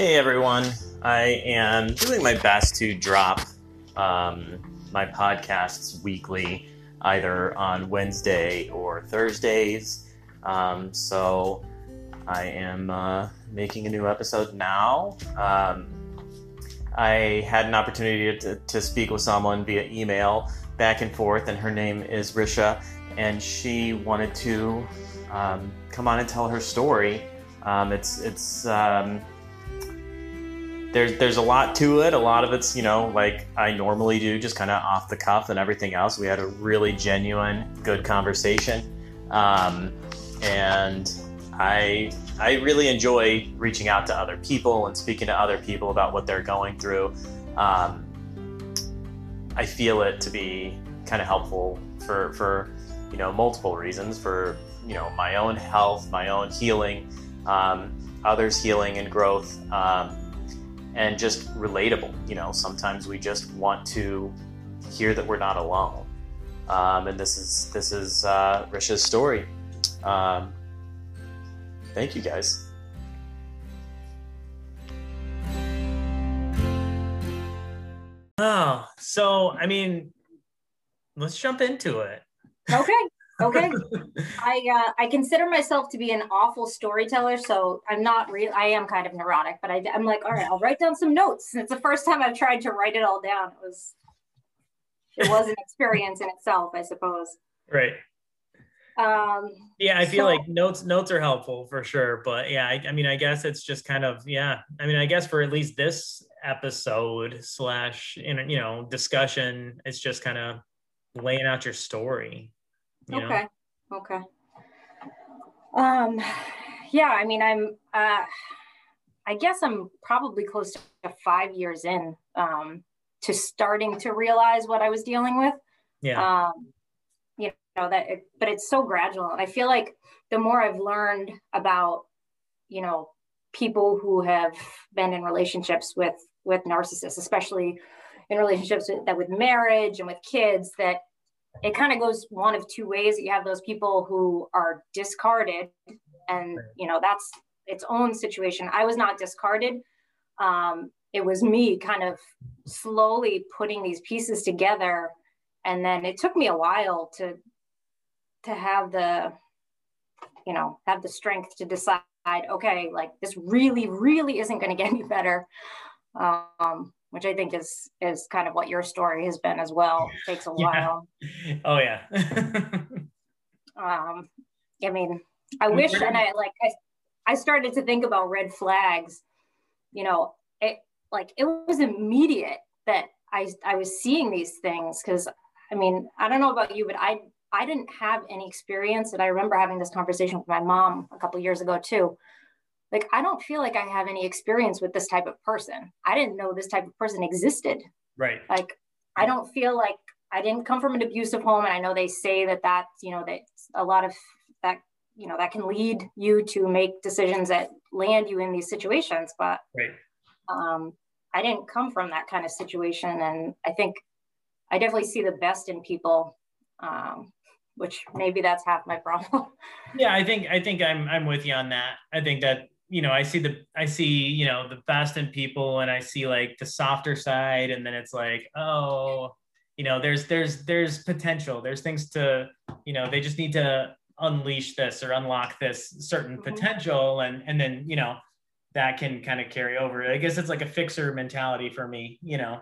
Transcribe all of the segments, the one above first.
Hey everyone, I am doing my best to drop um, my podcasts weekly, either on Wednesday or Thursdays. Um, so I am uh, making a new episode now. Um, I had an opportunity to, to speak with someone via email back and forth, and her name is Risha, and she wanted to um, come on and tell her story. Um, it's it's um, there's there's a lot to it. A lot of it's you know like I normally do, just kind of off the cuff and everything else. We had a really genuine, good conversation, um, and I I really enjoy reaching out to other people and speaking to other people about what they're going through. Um, I feel it to be kind of helpful for for you know multiple reasons for you know my own health, my own healing, um, others' healing and growth, um, and just relatable. You know, sometimes we just want to hear that we're not alone, um, and this is this is uh, Risha's story. Um, thank you guys. Oh, so I mean, let's jump into it. Okay. Okay. I uh, I consider myself to be an awful storyteller, so I'm not real. I am kind of neurotic, but I, I'm like, all right, I'll write down some notes. It's the first time I've tried to write it all down. It was it was an experience in itself, I suppose. Right. Um, Yeah, I feel So- like notes notes are helpful for sure, but yeah, I, I mean, I guess it's just kind of yeah. I mean, I guess for at least this episode slash in you know discussion, it's just kind of laying out your story. You know? okay. Okay. Um, yeah. I mean, I'm. Uh, I guess I'm probably close to five years in um, to starting to realize what I was dealing with. Yeah. um, you know that it, but it's so gradual and i feel like the more i've learned about you know people who have been in relationships with with narcissists especially in relationships with, that with marriage and with kids that it kind of goes one of two ways. You have those people who are discarded and you know that's its own situation. I was not discarded. Um, it was me kind of slowly putting these pieces together and then it took me a while to to have the you know have the strength to decide okay like this really really isn't going to get any better. Um which i think is is kind of what your story has been as well it takes a Yeah. while Oh yeah. um i mean i wish and i like i i started to think about red flags you know it like it was immediate that i i was seeing these things because i mean i don't know about you but i i didn't have any experience and i remember having this conversation with my mom a couple years ago too like i don't feel like i have any experience with this type of person i didn't know this type of person existed right. like i don't feel like i didn't come from an abusive home and i know they say that that you know that a lot of that you know that can lead you to make decisions that land you in these situations but Right. um, i didn't come from that kind of situation and i think i definitely see the best in people um, which maybe that's half my problem Yeah, I think I think I'm I'm with you on that. I think that you know I see the I see you know the best in people, and I see like the softer side, and then it's like oh, you know there's there's there's potential. There's things to you know they just need to unleash this or unlock this certain Mhm. potential, and and then you know that can kind of carry over. I guess it's like a fixer mentality for me. You know,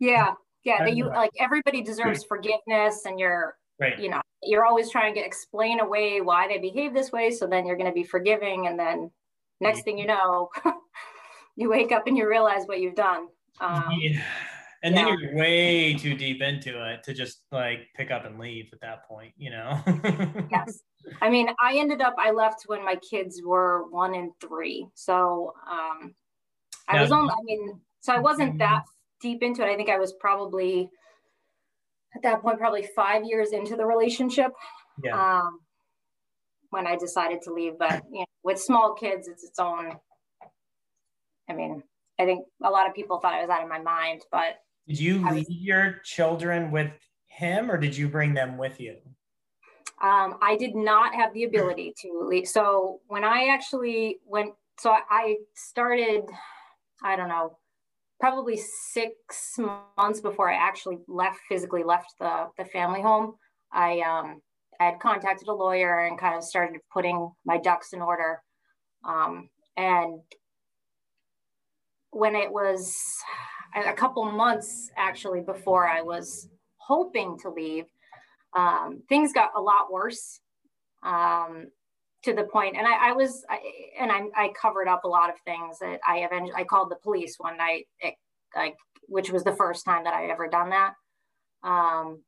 yeah yeah that you like everybody deserves forgiveness and you're right? you know you're always trying to explain away why they behave this way so then you're going to be forgiving and then next thing you know you wake up and you realize what you've done. Um, yeah. And then you're way too deep into it to just like pick up and leave at that point, you know? yes. I mean i ended up i left when my kids were one and three. So um, i Now- was on i mean so i wasn't that deep into it. I think i was probably at that point probably five years into the relationship. Yeah. um, when I decided to leave. But you know, with small kids, it's its own. I mean, I think a lot of people thought I was out of my mind, but Did you I leave your children with him or did you bring them with you? um, I did not have the ability to leave. So when I actually went, so I- I started I don't know, probably six months before I actually left physically left the the family home. I um I had contacted a lawyer and kind of started putting my ducks in order. Um, and when it was a couple months actually before I was hoping to leave, um, things got a lot worse um, to the point, and I, I was, I, and I, I, covered up a lot of things that I eventually, I called the police one night, it, like, which was the first time that I ever done that. Um,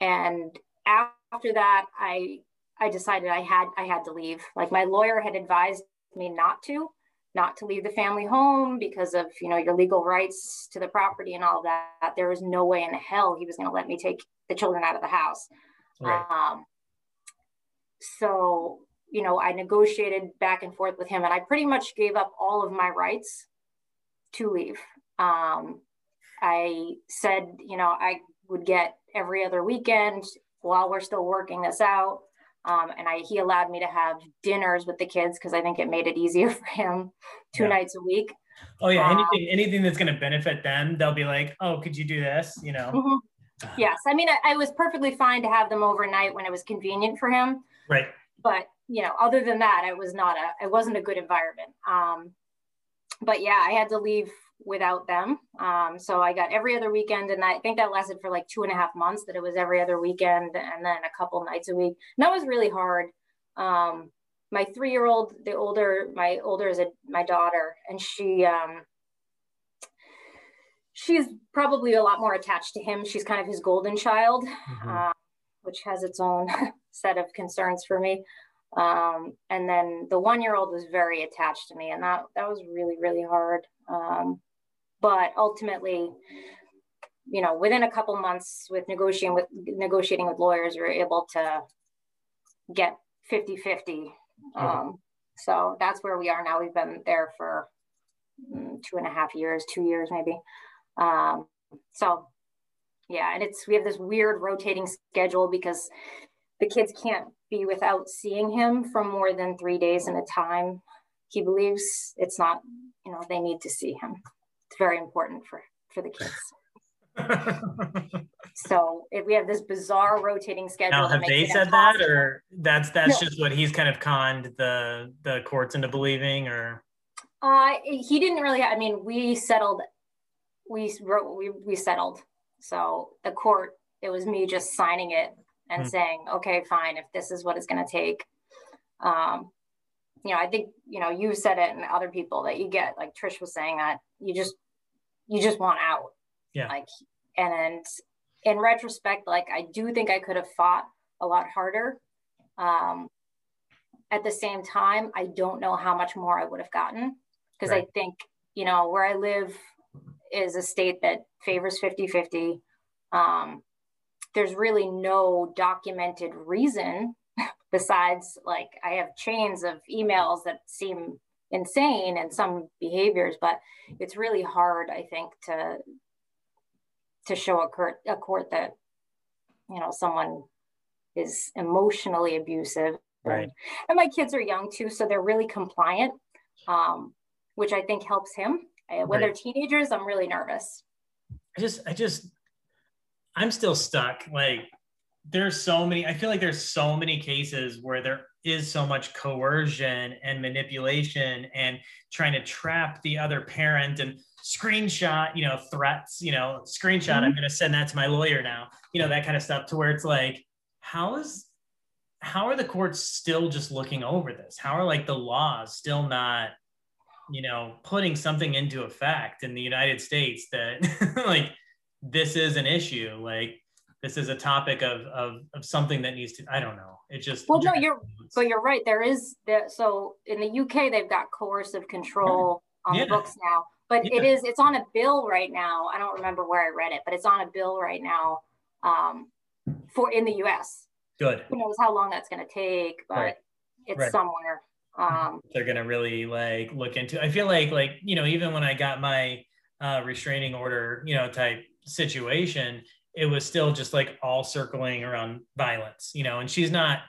and after that, I, I decided I had, I had to leave. Like my lawyer had advised me not to, not to leave the family home because of you know your legal rights to the property and all that there was no way in hell he was going to let me take the children out of the house right. um, so you know i negotiated back and forth with him and i pretty much gave up all of my rights to leave um, i said you know i would get every other weekend while we're still working this out um, and I, he allowed me to have dinners with the kids because I think it made it easier for him two yeah. nights a week. Oh yeah, um, anything anything that's going to benefit them, they'll be like, "Oh, could you do this?" You know. Mm-hmm. Yes, I mean, I, I, was perfectly fine to have them overnight when it was convenient for him. Right. But you know, other than that, it was not a, it wasn't a good environment. Um, but yeah, I had to leave without them. Um, so I got every other weekend, and I think that lasted for like two and a half months. That it was every other weekend, and then a couple nights a week. And that was really hard. Um, my three-year-old, the older, my older is a, my daughter, and she um, she's probably a lot more attached to him. She's kind of his golden child, mm-hmm. uh, which has its own set of concerns for me. Um, and then the one year old was very attached to me, and that that was really really hard. Um, but ultimately you know within a couple months with negotiating with negotiating with lawyers we were able to get 50 50 um, so that's where we are now. We've been there for mm, two and a half years two years maybe. Um, so yeah and it's we have this weird rotating schedule because the kids can't be without seeing him for more than three days in a time he believes. It's not you know they need to see him very important for for the kids. so if we have this bizarre rotating schedule. Now, have they said that, or that's that's no. just what he's kind of conned the the courts into believing, or? Uh, he didn't really. I mean, we settled. We wrote. We we settled. So the court. It was me just signing it and hmm. saying, okay, fine. If this is what it's going to take. Um, you know, I think you know you said it and other people that you get like Trish was saying that you just you just want out. Yeah. Like and in retrospect, like I do think I could have fought a lot harder. Um, at the same time, I don't know how much more I would have gotten because right. I think, you know, where I live is a state that favors 50 50. Um, there's really no documented reason besides like I have chains of emails that seem insane and some behaviors, but it's really hard, I think, to to show a court a court that you know someone is emotionally abusive. Right. And, my kids are young too, so they're really compliant, um, which I think helps him. when right. they're teenagers, I'm really nervous. I just, I just, I'm still stuck. Like, there's so many. I feel like there's so many cases where there is so much coercion and manipulation and trying to trap the other parent and screenshot, you know, threats, you know, screenshot, mm-hmm. I'm going to send that to my lawyer now, you know, that kind of stuff to where it's like, how is, how are the courts still just looking over this? How are like the laws still not, you know, putting something into effect in the United States that like this is an issue? Like, this is a topic of, of, of something that needs to, I don't know. It just. Well, no, you're, but you're right. There is that. So in the UK, they've got coercive control on yeah. the books now, but yeah. it is, it's on a bill right now. I don't remember where I read it, but it's on a bill right now um, for in the US. Good. Who knows how long that's going to take, but right. it's right. somewhere. Um, They're going to really like look into, I feel like, like, you know, even when I got my uh, restraining order, you know, type situation, it was still just like all circling around violence, you know, and she's not,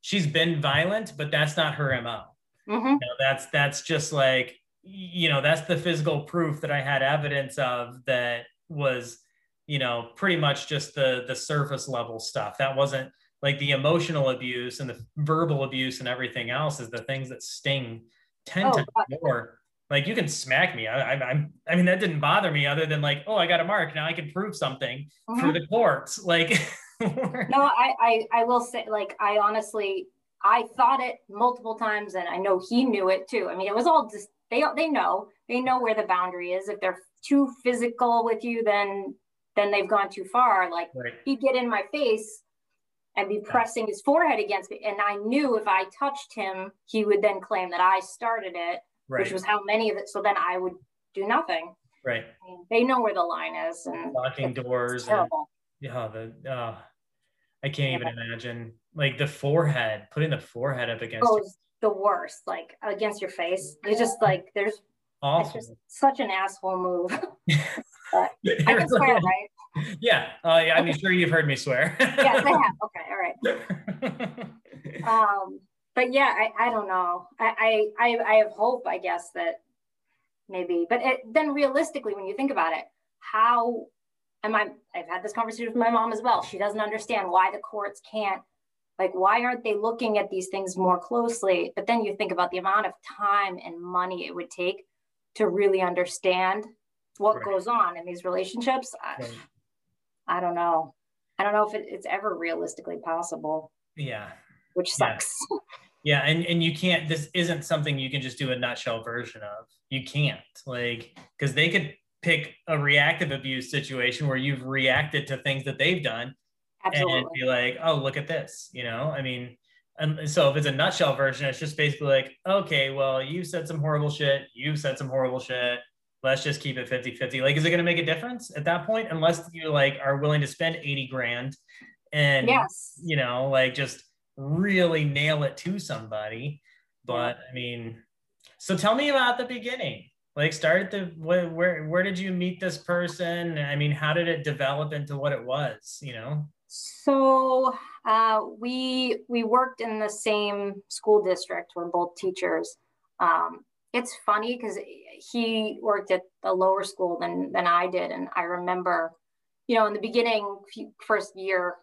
she's been violent, but that's not her MO. Mm-hmm. You know, that's, that's just like, you know that's the physical proof that i had evidence of that was you know pretty much just the the surface level stuff that wasn't like the emotional abuse and the verbal abuse and everything else is the things that sting 10 oh, times God. more like you can smack me. I, I, i'm i mean that didn't bother me other than like oh i got a mark. Now i can prove something for uh-huh. the courts. Like no I, I i will say like i honestly i thought it multiple times and i know he knew it too. I mean it was all just they they know. They know where the boundary is. If they're too physical with you then then they've gone too far. Like right. he'd get in my face and be pressing his forehead against me. And i knew if i touched him he would then claim that i started it right. which was how many of it so then i would do nothing right I mean, they know where the line is and locking doors terrible. And, yeah the uh, i can't yeah. even imagine like the forehead putting the forehead up against oh, the worst, like against your face. It's just like there's awful. Just such an asshole move. but I can swear, right? Yeah. Uh, yeah. I'm sure you've heard me swear. yes, I have. Okay. All right. um, but yeah, I, I don't know. I, I, I have hope, I guess, that maybe, but it, then realistically, when you think about it, how am I, I've had this conversation with my mom as well. She doesn't understand why the courts can't like why aren't they looking at these things more closely but then you think about the amount of time and money it would take to really understand what right. goes on in these relationships right. I, I, don't know i don't know if it, it's ever realistically possible yeah which sucks yeah. yeah and and you can't this isn't something you can just do a nutshell version of you can't like because they could pick a reactive abuse situation where you've reacted to things that they've done Absolutely. and be like, oh, look at this, you know? I mean, and so if it's a nutshell version, it's just basically like, okay, well, you said some horrible shit, you've said some horrible shit. Let's just keep it 50 50. Like, is it going to make a difference at that point? Unless you like are willing to spend 80 grand and, yes. you know, like just really nail it to somebody. But I mean, so tell me about the beginning. Like, start the where, where where did you meet this person? I mean, how did it develop into what it was? You know. So uh, we we worked in the same school district. We're both teachers. Um, it's funny because he worked at the lower school than than I did, and I remember, you know, in the beginning, first year,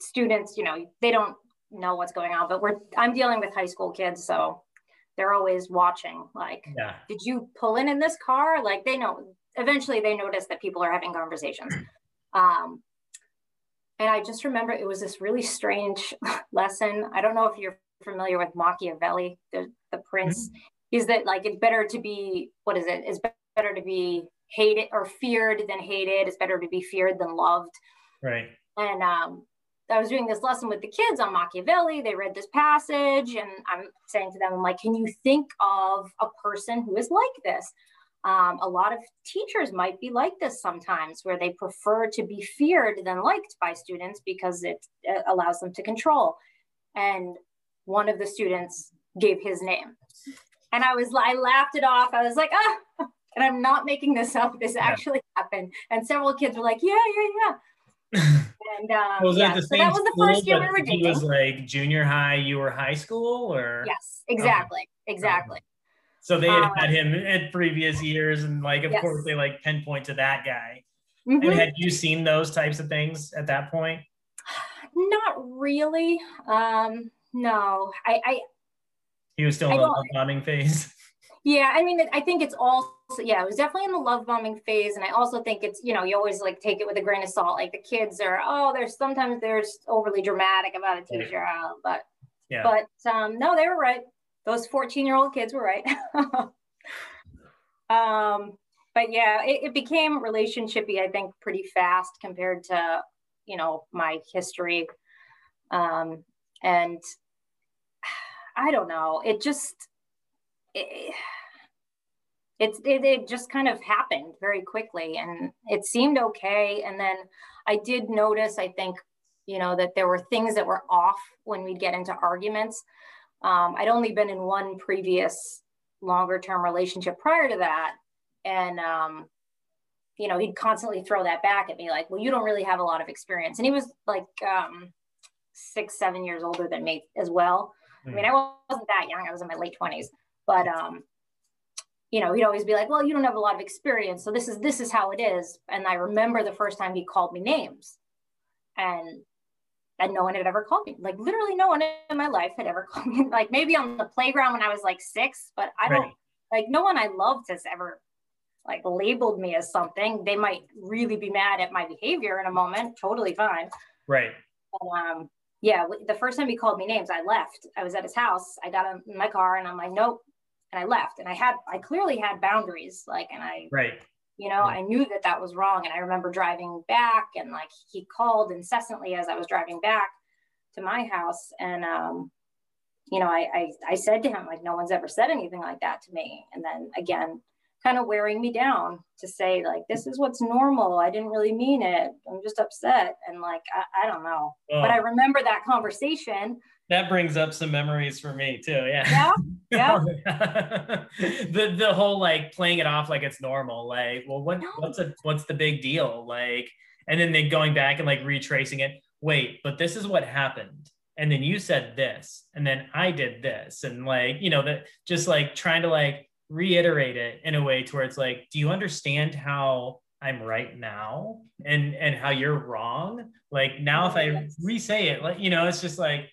students, you know, they don't know what's going on, but we're I'm dealing with high school kids, so they're always watching. Like, yeah. did you pull in in this car? Like, they know. Eventually, they notice that people are having conversations. Um, and I just remember it was this really strange lesson. I don't know if you're familiar with Machiavelli, the, the prince. Mm-hmm. Is that like it's better to be, what is it? It's better to be hated or feared than hated. It's better to be feared than loved. Right. And um, I was doing this lesson with the kids on Machiavelli. They read this passage, and I'm saying to them, I'm like, can you think of a person who is like this? Um, a lot of teachers might be like this sometimes, where they prefer to be feared than liked by students because it, it allows them to control. And one of the students gave his name. And I was, I laughed it off. I was like, ah, and I'm not making this up. This actually happened. And several kids were like, yeah, yeah, yeah. And um, was yeah, so that was the first year we were dating. He was like junior high, you were high school, or yes, exactly, exactly. So they had um, had him in previous years, and like, of yes. course, they like pinpoint to that guy. Mm-hmm. And had you seen those types of things at that point? Not really. Um, no, I, I. He was still in the bombing phase. Yeah, I mean, I think it's yeah, it was definitely in the love bombing phase, and I also think it's you know you always like take it with a grain of salt. Like the kids are oh, there's sometimes there's overly dramatic about a teacher, yeah. but yeah. but um, no, they were right those 14 year old kids were right. um, but yeah, it, it, became relationshipy, I think, pretty fast compared to, you know, my history. Um, and I don't know, it just, it, it, it just kind of happened very quickly and it seemed okay. And then I did notice, I think, you know, that there were things that were off when we'd get into arguments. Um, I'd only been in one previous longer term relationship prior to that. And, um, you know, he'd constantly throw that back at me like, well, you don't really have a lot of experience. And he was like um, six, seven years older than me as well. Mm. I mean, I wasn't that young, I was in my late 20s. But, um, you know, he'd always be like, well, you don't have a lot of experience. So this is, this is how it is. And I remember the first time he called me names and, and no one had ever called me. Like literally no one in my life had ever called me. Like maybe on the playground when I was like six, but I don't, right. like no one I loved has ever like labeled me as something. They might really be mad at my behavior in a moment. Totally fine. Right. But, um, yeah, the first time he called me names, I left. I was at his house. I got in my car and I'm like, nope, and I left. And I had, I clearly had boundaries, like, and I, right. You know, I knew that that was wrong. And I remember driving back and like he called incessantly as I was driving back to my house. And, um, you know, I, I, I said to him, like, no one's ever said anything like that to me. And then again, kind of wearing me down to say like this is what's normal i didn't really mean it i'm just upset and like i, I don't know oh. but i remember that conversation that brings up some memories for me too. Yeah. Yeah. Yeah. the the whole like playing it off like it's normal. Like, well, what no. what's a what's the big deal? Like, and then they going back and like retracing it. Wait, but this is what happened. And then you said this, and then I did this, and like, you know, that just like trying to like reiterate it in a way to where it's like, do you understand how I'm right now and and how you're wrong? Like now, if I re-say it, like you know, it's just like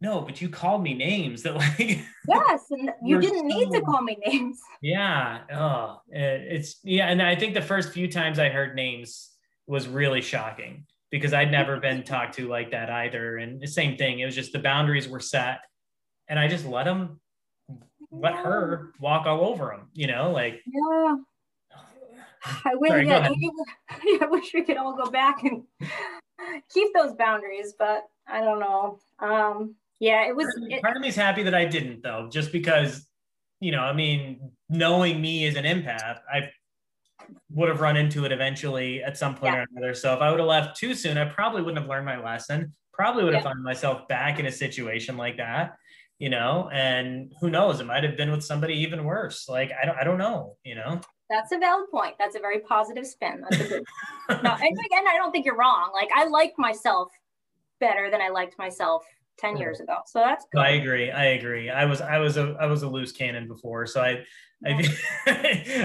no, but you called me names that like yes, and you didn't need to call me names. Yeah. Oh, it's yeah, and I think the first few times I heard names was really shocking because I'd never been talked to like that either. And the same thing, it was just the boundaries were set, and I just let them, let her walk all over them. You know, like yeah. I wish, Sorry, yeah, I wish we could all go back and keep those boundaries, but I don't know. Um, yeah, it was. Part, it, part of me's happy that I didn't though, just because, you know, I mean, knowing me as an empath, I would have run into it eventually at some point yeah. or another. So if I would have left too soon, I probably wouldn't have learned my lesson. Probably would have yeah. found myself back in a situation like that, you know. And who knows? It might have been with somebody even worse. Like I don't, I don't know, you know. That's a valid point. That's a very positive spin. That's a good. no, and again, I don't think you're wrong. Like I like myself better than I liked myself 10 years ago. So that's good. I agree. I agree. I was I was a I was a loose cannon before. So I I feel,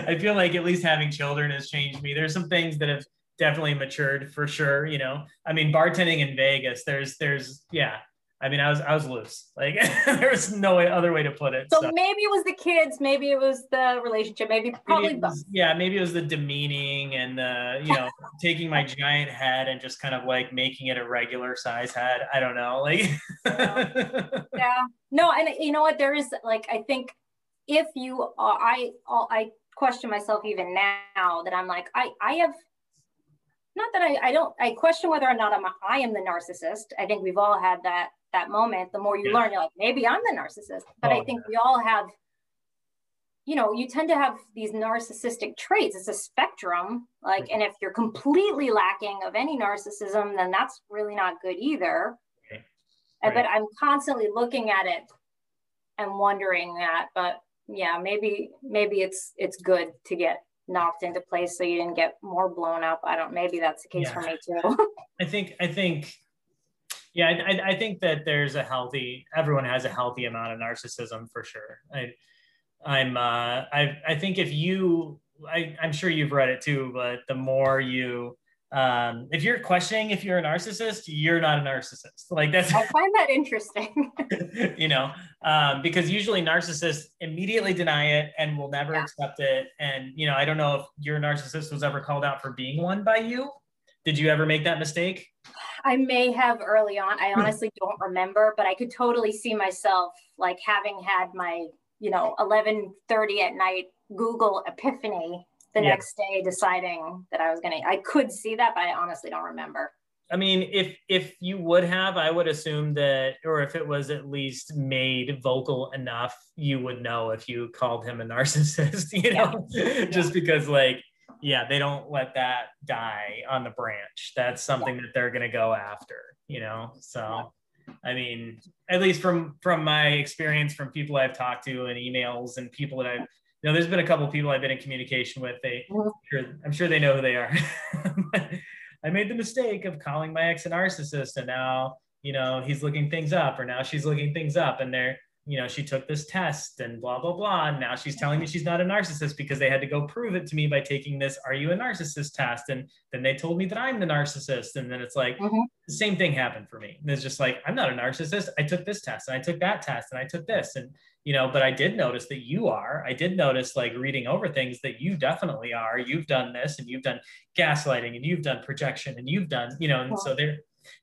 I feel like at least having children has changed me. There's some things that have definitely matured for sure, you know. I mean bartending in Vegas, there's there's yeah, I mean, I was I was loose. Like there was no way, other way to put it. So, so, maybe it was the kids, maybe it was the relationship, maybe probably maybe was, Yeah, maybe it was the demeaning and the you know taking my giant head and just kind of like making it a regular size head. I don't know, like. yeah. yeah. No, and you know what? There is like I think if you are, I I question myself even now that I'm like I I have not that I, I don't I question whether or not I'm I am the narcissist. I think we've all had that that moment, the more you yeah. learn, you're like, maybe I'm the narcissist. But oh, I think we all have, you know, you tend to have these narcissistic traits. It's a spectrum. Like, mm-hmm. and if you're completely lacking of any narcissism, then that's really not good either. Okay. Right. But I'm constantly looking at it and wondering that. But yeah, maybe maybe it's it's good to get knocked into place so you didn't get more blown up. I don't maybe that's the case yeah. for me too. I think I think yeah, I, I think that there's a healthy. Everyone has a healthy amount of narcissism for sure. I, I'm. Uh, I. I think if you, I, I'm sure you've read it too. But the more you, um, if you're questioning if you're a narcissist, you're not a narcissist. Like that's. I find that interesting. you know, um, because usually narcissists immediately deny it and will never yeah. accept it. And you know, I don't know if your narcissist was ever called out for being one by you. Did you ever make that mistake? I may have early on. I hmm. honestly don't remember, but I could totally see myself like having had my, you know, 11:30 at night Google epiphany the yeah. next day deciding that I was going to I could see that, but I honestly don't remember. I mean, if if you would have, I would assume that, or if it was at least made vocal enough, you would know if you called him a narcissist, you know, yeah. just because like yeah, they don't let that die on the branch. That's something yeah. that they're going to go after, you know? So, I mean, at least from, from my experience from people I've talked to and emails and people that I've, you know, there's been a couple people I've been in communication with. They, mm-hmm. I'm sure they know who they are. I made the mistake of calling my ex a narcissist and now, you know, he's looking things up or now she's looking things up and they're, you know, she took this test and blah, blah, blah. And now she's telling me she's not a narcissist because they had to go prove it to me by taking this, are you a narcissist test? And then they told me that I'm the narcissist. And then it's like, Mhm. the same thing happened for me. And it's just like, I'm not a narcissist. I took this test and I took that test and I took this. And, you know, but I did notice that you are. I did notice like reading over things that you definitely are. You've done this and you've done gaslighting and you've done projection and you've done, you know, and so there,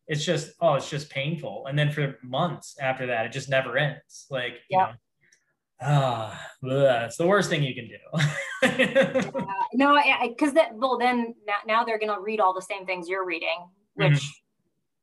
it's just, oh, it's just painful. And then for months after that, it just never ends. Like, you Yeah. know, ah, bleh, it's the worst thing you can do. Uh, no, because that well then now, they're gonna read all the same things you're reading, which Mhm.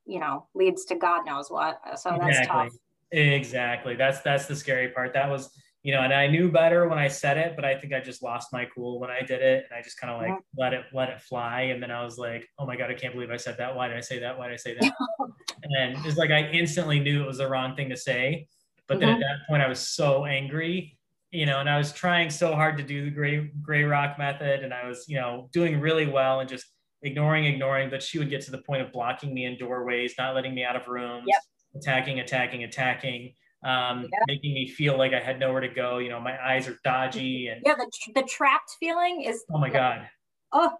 you know leads to God knows what. So that's exactly. tough. Exactly. That's that's the scary part. That was, you know, and I knew better when I said it, but I think I just lost my cool when I did it. And I just kind of like Mhm. let it let it fly. And then I was like, oh my God, I can't believe I said that. Why did I say that? Why did I say that? and it's like I instantly knew it was the wrong thing to say. But then Mhm. at that point I was so angry, you know, and I was trying so hard to do the gray gray rock method and I was, you know, doing really well and just ignoring, ignoring, but she would get to the point of blocking me in doorways, not letting me out of rooms, Yep. attacking, attacking, attacking, um, Yeah. making me feel like I had nowhere to go. You know, my eyes are dodgy and Yeah, the the trapped feeling is oh my God. oh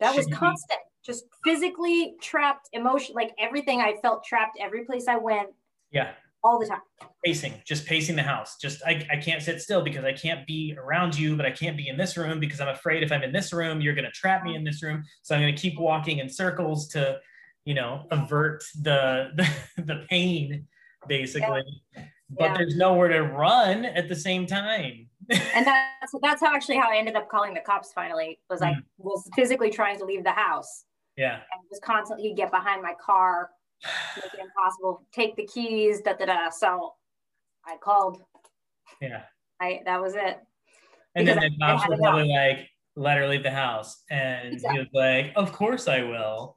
that was constant. Just physically trapped, emotion like everything. I felt trapped every place I went, Yeah. all the time. pacing, just pacing the house. Just I, I can't sit still because I can't be around you, but I can't be in this room because I'm afraid if I'm in this room, you're gonna trap me in this room. So I'm gonna keep walking in circles to, you know, avert the the, the pain, basically. But Yeah. there's nowhere to run at the same time. And that's that's how actually how I ended up calling the cops. Finally, was I Mm. was physically trying to leave the house yeah. and was constantly get behind my car, make it impossible, take the keys, da da da. So I called. Yeah. I that was it. And then the cops were probably like, let her leave the house. And he was like, Of course I will.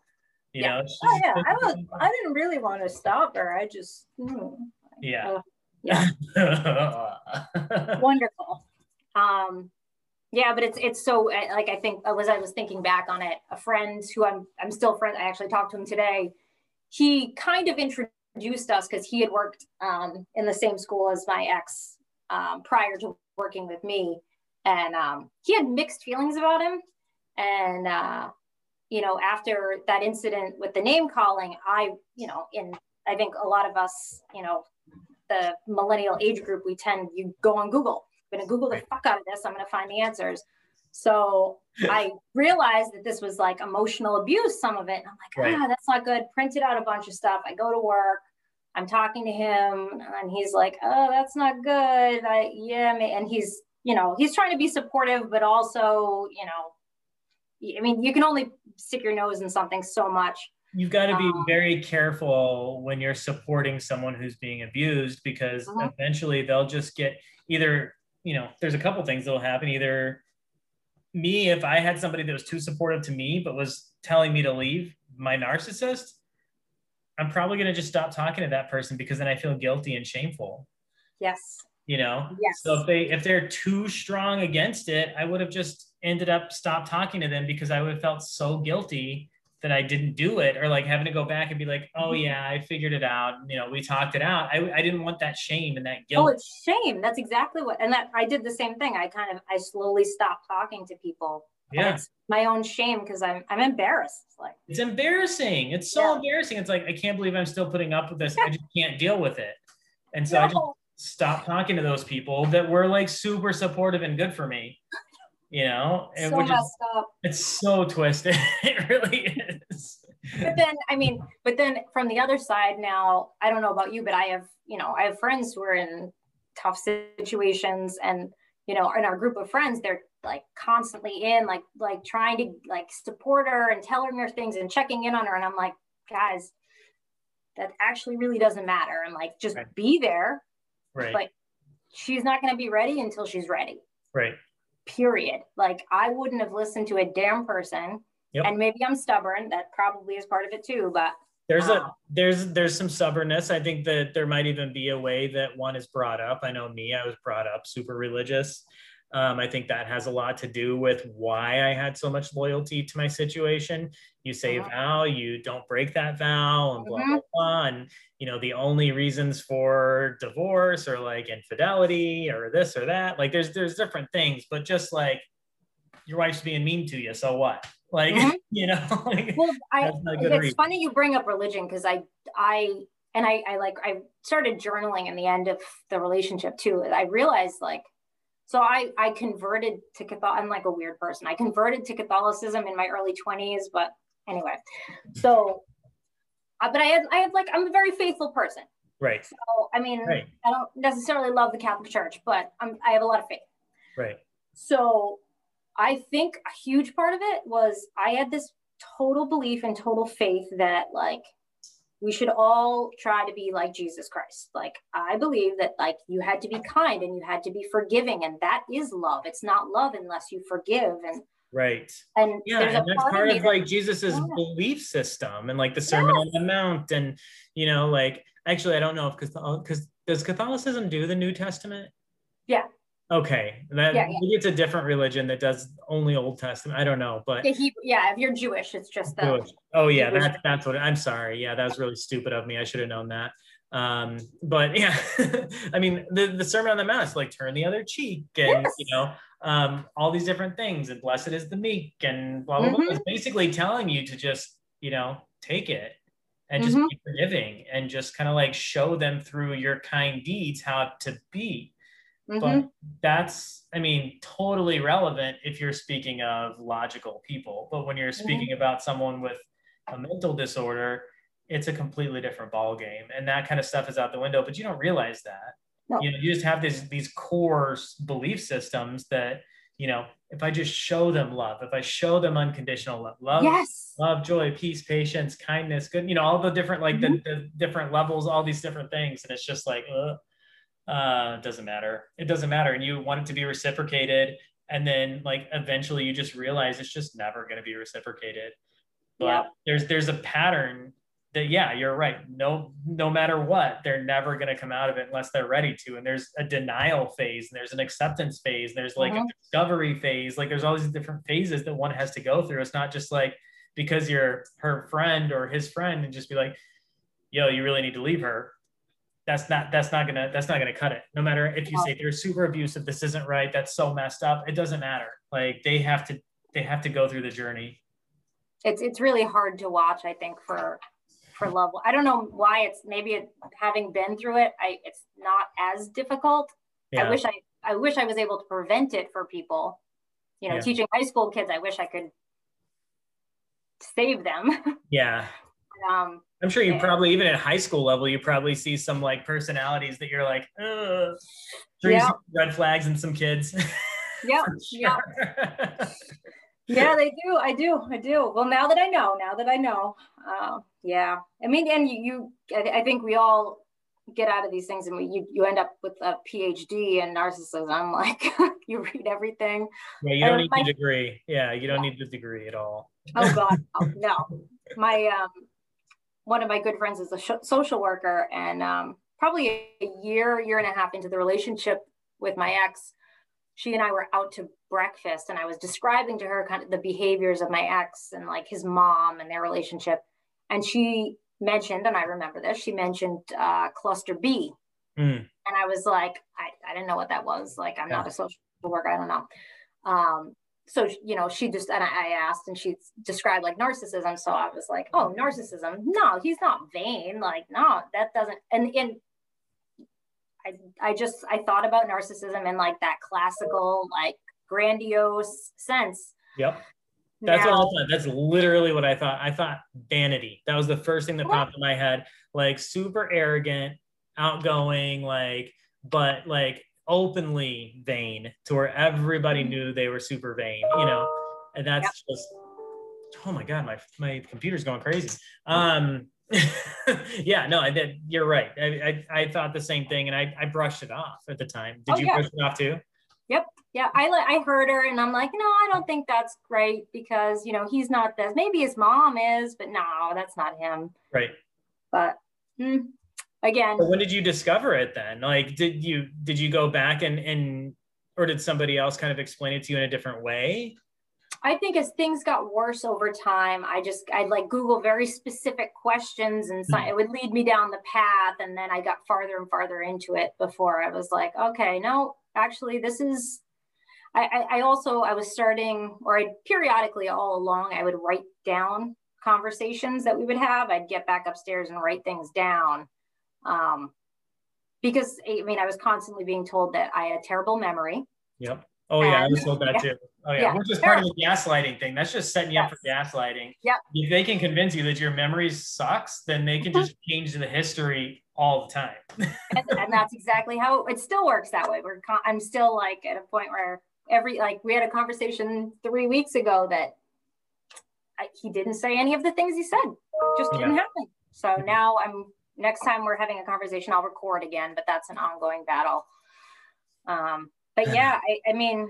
You Yeah. know, Oh yeah, I was. I didn't really want to stop her. I just. hmm. yeah. Yeah. Wonderful. Um, yeah, but it's it's so uh, like I think as I was thinking back on it, a friend who I'm I'm still friends. I actually talked to him today. He kind of introduced us because he had worked um, in the same school as my ex um, prior to working with me, and um, he had mixed feelings about him. And uh, you know, after that incident with the name calling, I you know, in I think a lot of us, you know, the millennial age group, we tend you go on Google. I'm gonna Google the fuck out of this. I'm gonna find the answers. So I realized that this was like emotional abuse, some of it. And I'm like, Right. ah, that's not good. Printed out a bunch of stuff. I go to work. I'm talking to him, and he's like, oh, that's not good. I yeah, and he's you know he's trying to be supportive, but also you know, I mean, you can only stick your nose in something so much. You've got to be Um, very careful when you're supporting someone who's being abused because Mhm. eventually they'll just get either, you know, there's a couple things that'll happen. Either me, if I had somebody that was too supportive to me but was telling me to leave, my narcissist, I'm probably going to just stop talking to that person because then I feel guilty and shameful. Yes. You know, Yes. so if they if they're too strong against it, I would have just ended up stopped talking to them because I would have felt so guilty that I didn't do it, or like having to go back and be like, oh Mm-hmm. yeah, I figured it out. You know, we talked it out. I, I didn't want that shame and that guilt. Oh, it's shame. That's exactly what, and that I did the same thing. I kind of, I slowly stopped talking to people. Yeah, It's my own shame because I'm, I'm embarrassed. It's like, it's embarrassing. It's so Yeah. embarrassing. It's like I can't believe I'm still putting up with this. I just can't deal with it. And so I just no. stopped talking to those people that were like super supportive and good for me. You know, so is it's so twisted. it really is. But then, I mean, but then from the other side now, I don't know about you, but I have, you know, I have friends who are in tough situations and, you know, in our group of friends, they're like constantly in, like, like trying to like support her and tell her things and checking in on her. And I'm like, guys, that actually really doesn't matter. And like, just Right. be there. Right. But she's not going to be ready until she's ready. right. period. Like I wouldn't have listened to a damn person. Yep. And maybe I'm stubborn. That probably is part of it too. But There's a there's there's some stubbornness. I think that there might even be a way that one is brought up. I know me, I was brought up super religious. Um, I think that has a lot to do with why I had so much loyalty to my situation. You say a vow, you don't break that vow, and blah Mhm. blah blah. And you know, the only reasons for divorce or like infidelity or this or that, like there's there's different things, but just like your wife's being mean to you, so what? Like, Mhm. you know, like, well i That's not a good it's reason. funny you bring up religion because i i and I, I like i started journaling in the end of the relationship too i realized like so i i converted to catholic i'm like a weird person i converted to catholicism in my early 20s but anyway so uh, but i had i had like i'm a very faithful person right, so i mean right, i don't necessarily love the catholic church but I'm, i have a lot of faith right. so I think a huge part of it was I had this total belief and total faith that like we should all try to be like Jesus Christ. Like I believe that like you had to be kind and you had to be forgiving and that is love. It's not love unless you forgive and Right. and Yeah, there's a and that's part of like Jesus's Yeah. belief system and like the Sermon on the Mount, and you know, like actually, I don't know if because does Catholicism do the New Testament? Yeah. Okay, that Yeah, yeah. maybe it's a different religion that does only Old Testament. I don't know, but the Hebrew, yeah, if you're Jewish, it's just the Jewish. Oh yeah, Jewish. that's that's what I'm sorry. Yeah, that was really stupid of me. I should have known that. Um, but yeah, I mean the, the Sermon on the Mount is like turn the other cheek and Yes. you know, um, all these different things and blessed is the meek and blah blah blah. Mhm. It's basically telling you to just, you know, take it and just Mhm. be forgiving and just kind of like show them through your kind deeds how to be Mhm. but that's i mean totally relevant if you're speaking of logical people but when you're Mm-hmm. speaking about someone with a mental disorder it's a completely different ball game and that kind of stuff is out the window but you don't realize that No. you know you just have these these core belief systems that you know if i just show them love if i show them unconditional love love yes. love joy peace patience kindness good you know all the different like the, the different levels all these different things and it's just like uh, uh it doesn't matter. It doesn't matter. And you want it to be reciprocated. And then like eventually you just realize it's just never going to be reciprocated. But Yeah. there's there's a pattern that yeah you're right. No no matter what they're never going to come out of it unless they're ready to. And there's a denial phase and there's an acceptance phase and there's like Mhm. a discovery phase. Like there's all these different phases that one has to go through. It's not just like because you're her friend or his friend and just be like yo you really need to leave her that's not that's not gonna that's not gonna cut it no matter if you say they're super abusive this isn't right that's so messed up it doesn't matter like they have to they have to go through the journey It's it's really hard to watch, I think, for for love. I don't know why it's maybe it, having been through it, I it's not as difficult. yeah I wish I I wish I was able to prevent it for people. You know, Yeah. teaching high school kids, I wish I could save them. yeah um, i'm sure you probably even at high school level you probably see some like personalities that you're like Ugh. Sure Yeah. red flags in some kids yeah, yeah, yeah, they do. I do. I do. Well, now that I know, now that I know, uh, yeah. I mean, and you, you I, I think we all get out of these things, and we, you you end up with a PhD in narcissism. Like you read everything. yeah you don't need my- the degree yeah you don't need the degree at all Oh God, no, no. My um, one of my good friends is a sh- social worker, and um, probably a year, year and a half into the relationship with my ex, she and I were out to breakfast, and I was describing to her kind of the behaviors of my ex and like his mom and their relationship, and she mentioned, and I remember this, she mentioned uh, cluster B, Mm. and I was like, I, I didn't know what that was. Like, I'm not a social worker. I don't know. Um, so, you know, she just, and I asked and she described like narcissism. So I was like, oh, narcissism. No, he's not vain. Like, no, that doesn't, and, and I, I just, I thought about narcissism in like that classical, like grandiose sense. yep That's Now- what I thought. That's literally what I thought. I thought vanity. That was the first thing that What? popped in my head. Like super arrogant, outgoing, like, but like openly vain to where everybody knew they were super vain, you know? And that's just oh my god, my my computer's going crazy. Um yeah, no, I did. You're right. I, I, I thought the same thing and I, I brushed it off at the time. Did Oh, you yeah. brush it off too? Yep. Yeah i i heard her and i'm like no i don't think that's great because you know he's not this maybe his mom is but no that's not him Right. but mm, again But when did you discover it then? Like, did you did you go back and and or did somebody else kind of explain it to you in a different way? I think as things got worse over time, I just I'd like Google very specific questions and so, hmm. it would lead me down the path, and then I got farther and farther into it before I was like, okay, no, actually, this is. I, I also I was starting, or I periodically all along, I would write down conversations that we would have. I'd get back upstairs and write things down, um, because I mean I was constantly being told that I had a terrible memory. Yep. Oh yeah, I was told that too. Oh yeah, yeah. which is part of the gaslighting thing. That's just setting you yes. up for gaslighting. Yeah. If they can convince you that your memory sucks, then they can just change the history all the time. and, and, that's exactly how it still works that way. We're con- I'm still like at a point where every like we had a conversation three weeks ago that I, he didn't say any of the things he said. just didn't yeah. happen. So now I'm next time we're having a conversation, I'll record again, but that's an ongoing battle. Um, but yeah, I, I mean,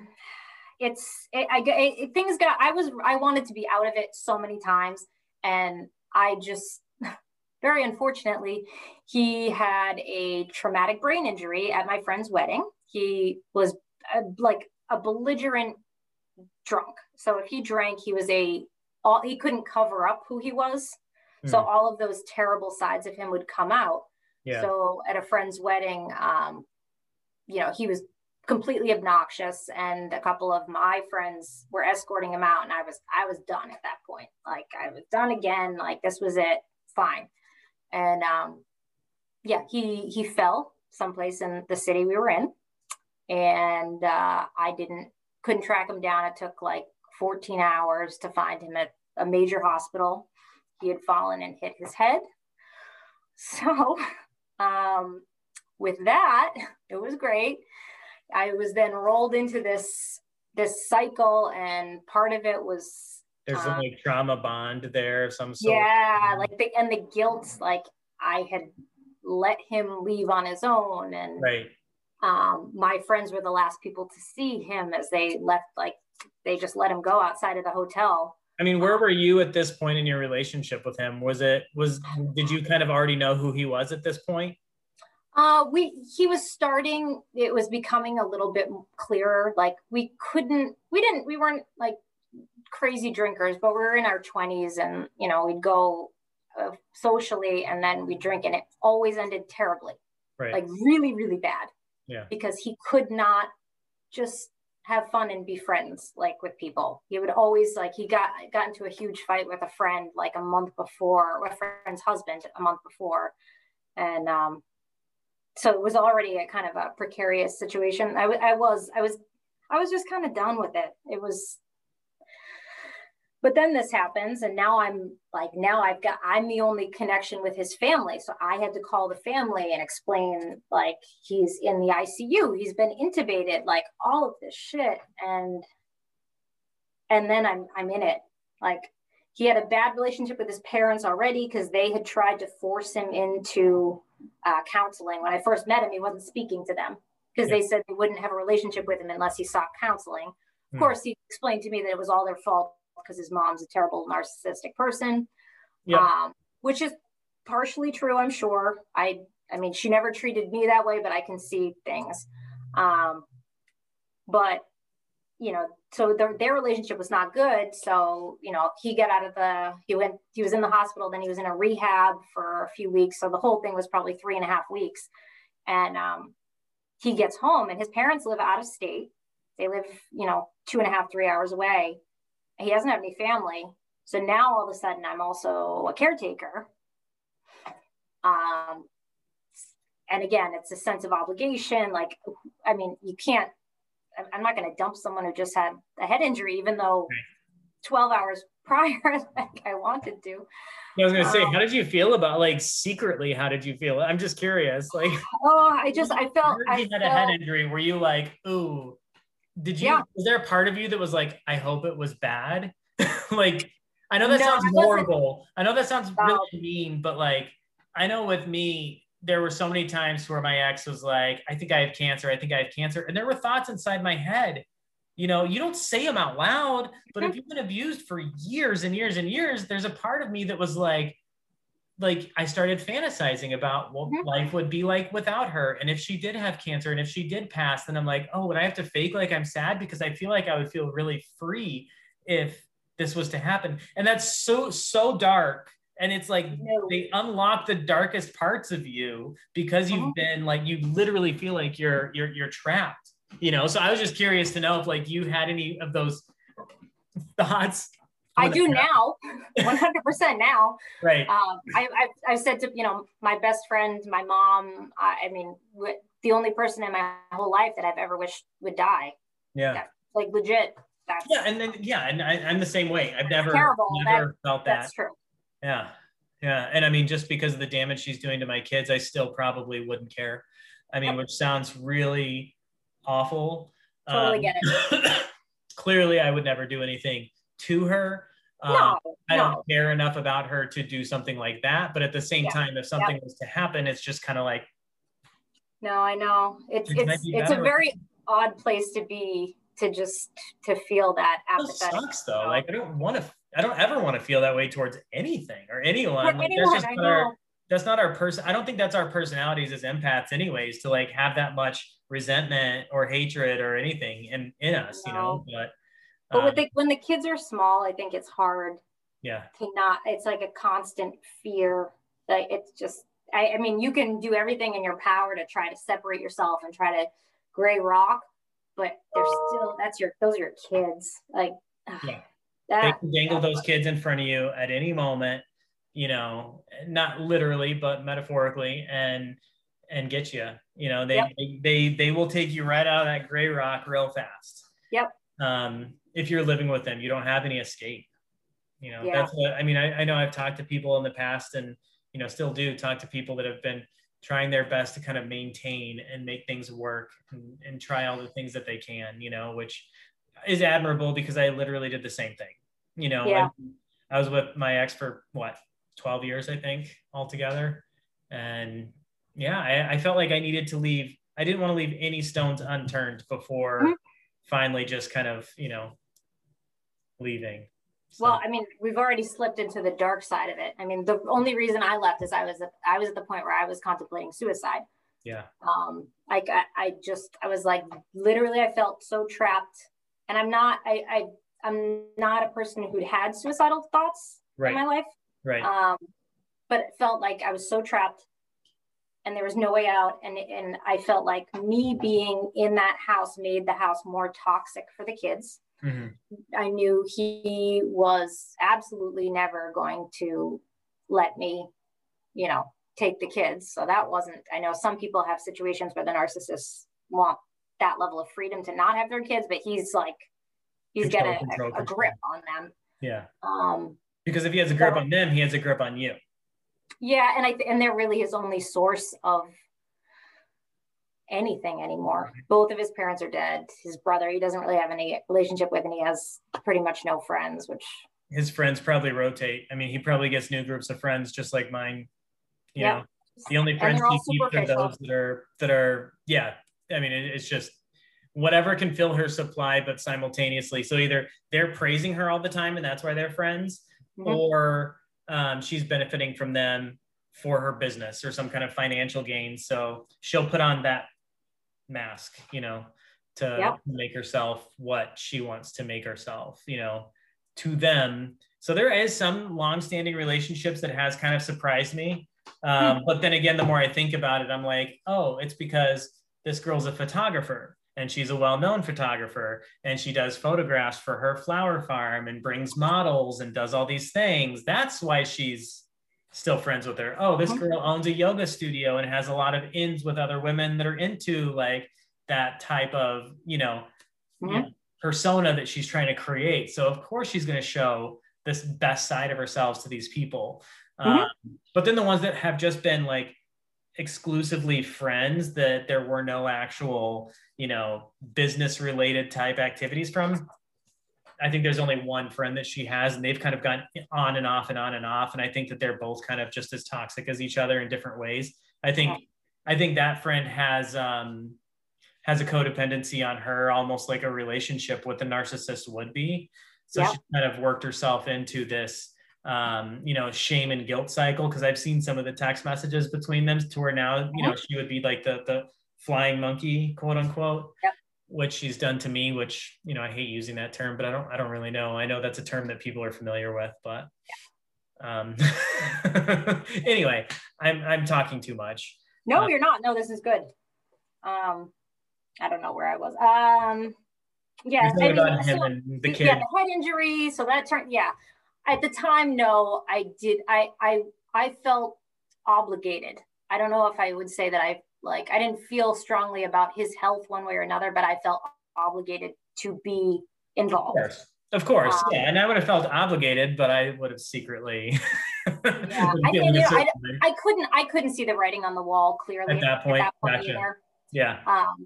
it's it, I it, things got. I was I wanted to be out of it so many times, and I just very unfortunately, he had a traumatic brain injury at my friend's wedding. He was a, like a belligerent drunk. So if he drank, he was a all he couldn't cover up who he was. Mm. So all of those terrible sides of him would come out. Yeah. So at a friend's wedding, um, you know, he was completely obnoxious and a couple of my friends were escorting him out and i was i was done at that point like i was done again like this was it fine and um yeah he he fell someplace in the city we were in and uh i didn't couldn't track him down it took like 14 hours to find him at a major hospital he had fallen and hit his head so um with that it was great I was then rolled into this this cycle, and part of it was there's um, like trauma bond there, of some sort. Yeah, like the and the guilt, like I had let him leave on his own, and right. Um, my friends were the last people to see him as they left. Like they just let him go outside of the hotel. I mean, where were you at this point in your relationship with him? Was it was did you kind of already know who he was at this point? Uh, we he was starting. It was becoming a little bit clearer. Like we couldn't, we didn't, we weren't like crazy drinkers, but we were in our twenties, and you know we'd go uh, socially, and then we drink, and it always ended terribly, right. like really, really bad. Yeah, because he could not just have fun and be friends like with people. He would always like he got got into a huge fight with a friend like a month before, with a friend's husband a month before, and um so it was already a kind of a precarious situation. I, w- I was, I was, I was just kind of done with it. It was, but then this happens, and now I'm like, now I've got, I'm the only connection with his family. So I had to call the family and explain, like, he's in the ICU, he's been intubated, like all of this shit, and, and then I'm, I'm in it. Like, he had a bad relationship with his parents already because they had tried to force him into uh, counseling. When I first met him, he wasn't speaking to them because yeah. they said they wouldn't have a relationship with him unless he sought counseling. Of mm. course, he explained to me that it was all their fault because his mom's a terrible narcissistic person, um, which is partially true, I'm sure. I, I mean, she never treated me that way, but I can see things. Um, but you know, so their, their relationship was not good. So, you know, he got out of the, he went, he was in the hospital, then he was in a rehab for a few weeks. So the whole thing was probably three and a half weeks. And um, he gets home and his parents live out of state. They live, you know, two and a half, three hours away. He doesn't have any family. So now all of a sudden I'm also a caretaker. Um, and again, it's a sense of obligation. Like, I mean, you can't I'm not going to dump someone who just had a head injury, even though 12 hours prior, like I wanted to. I was gonna say, um, how did you feel about like secretly? How did you feel? I'm just curious. Like, oh, I just I felt I had felt, a head injury. Were you like, ooh? Did you? Yeah. Was there a part of you that was like, I hope it was bad? like, I know that no, sounds horrible. I know that sounds really mean, but like, I know with me, there were so many times where my ex was like, I think I have cancer. I think I have cancer. And there were thoughts inside my head. You know, you don't say them out loud, but mm-hmm. if you've been abused for years and years and years, there's a part of me that was like, like I started fantasizing about what Mhm. life would be like without her. And if she did have cancer and if she did pass, then I'm like, oh, would I have to fake like I'm sad? Because I feel like I would feel really free if this was to happen. And that's so, so dark. And it's like No. they unlock the darkest parts of you because you've Mhm. been like you literally feel like you're you're you're trapped. You know, so I was just curious to know if like you had any of those thoughts. I do it now, 100% now. Right. Um, I, I, I said to, you know, my best friend, my mom, I, I mean, w- the only person in my whole life that I've ever wished would die. Yeah. Like legit. That's, Yeah, and then yeah, and I, I'm the same way. I've never terrible. never felt that. that's true. Yeah, yeah, and I mean, just because of the damage she's doing to my kids, I still probably wouldn't care. I mean, Yep. which sounds really awful. Totally Um, get clearly, I would never do anything to her. Um, No, I no. don't care enough about her to do something like that. But at the same Yeah. time, if something was to happen, it's just kind of like, No, I know. It's it's it's a very odd place to be to just to feel that it apathetic. sucks though. Like, I don't want to. I don't ever want to feel that way towards anything or anyone. Like, that's just I not our- that's not our person. I don't think that's our personalities as empaths, anyways, to like have that much resentment or hatred or anything in in us, you know. But, But um, with the, when the kids are small, I think it's hard yeah, to not. It's like a constant fear. Like it's just. I, I mean, you can do everything in your power to try to separate yourself and try to gray rock, but they're still that's your those are your kids. Like Yeah. they can dangle those kids in front of you at any moment, you know, not literally but metaphorically, and and get you. You know, they Yep. they, they they will take you right out of that gray rock real fast. Yep. Um, if you're living with them, you don't have any escape. You know, Yeah. that's what I mean. I, I know I've talked to people in the past, and you know, still do talk to people that have been trying their best to kind of maintain and make things work and, and try all the things that they can. You know, which is admirable because I literally did the same thing. You know, Yeah. I, I was with my ex for what 12 years, I think, altogether. And yeah, I, I felt like I needed to leave. I didn't want to leave any stones unturned before Mhm. finally just kind of, you know, leaving. So, Well, I mean, we've already slipped into the dark side of it. I mean, the only reason I left is I was at, I was at the point where I was contemplating suicide. yeah, Um, like I, I just I was like literally I felt so trapped, and I'm not I, I I'm not a person who'd had suicidal thoughts in my life. right. Um, but it felt like I was so trapped, and there was no way out, and and I felt like me being in that house made the house more toxic for the kids. Mhm. I knew he was absolutely never going to let me, you know, take the kids. So that wasn't, I know some people have situations where the narcissists want that level of freedom to not have their kids, but he's like, he's Control, a, control, a, a grip on them. Yeah. Um, Because if he has a grip So- on them, he has a grip on you. yeah. And I, th- and they're really his only source of anything anymore. Both of his parents are dead. His brother, he doesn't really have any relationship with, and he has pretty much no friends, which His friends probably rotate. I mean, he probably gets new groups of friends just like mine. You Yeah. know, the only friends he keeps are those that are that are yeah. I mean, it, it's just whatever can fill her supply, but simultaneously. So either they're praising her all the time, and that's why they're friends, Mhm. or um, she's benefiting from them for her business or some kind of financial gain. So she'll put on that mask, you know, to Yep. make herself what she wants to make herself, you know, to them. So there is some long-standing relationships that has kind of surprised me. Um, But then again, the more I think about it, I'm like, oh, it's because this girl's a photographer and she's a well-known photographer and she does photographs for her flower farm and brings models and does all these things. That's why she's still friends with her. Oh, this Mhm. girl owns a yoga studio and has a lot of ins with other women that are into like that type of, you know, you Mhm. know, persona that she's trying to create. So of course she's going to show this best side of herself to these people. Mhm. Um, but then the ones that have just been like exclusively friends that there were no actual, you know, business related type activities from. I think there's only one friend that she has, and they've kind of gone on and off and on and off. And I think that they're both kind of just as toxic as each other in different ways. I think, I think that friend has um, has a codependency on her, almost like a relationship with a narcissist would be. So Yeah. she kind of worked herself into this um, you know, shame and guilt cycle because I've seen some of the text messages between them to where now, you know, she would be like the the flying monkey, quote unquote. Yep. Which she's done to me, which you know I hate using that term, but I don't I don't really know. I know that's a term that people are familiar with, but um, anyway, I'm I'm talking too much. No, Uh, you're not. No, this is good. Um, I don't know where I was. Um, yeah, I mean, so- the kid. yeah, the head injury. So that turned. Yeah, at the time, no, I did. I I I felt obligated. I don't know if I would say that I like. I didn't feel strongly about his health one way or another, but I felt obligated to be Of involved. course, of course, Um, yeah. And I would have felt obligated, but I would have secretly. Yeah, I give think, you know, I, I couldn't I couldn't see the writing on the wall clearly At that point, gotcha. either. yeah, Um,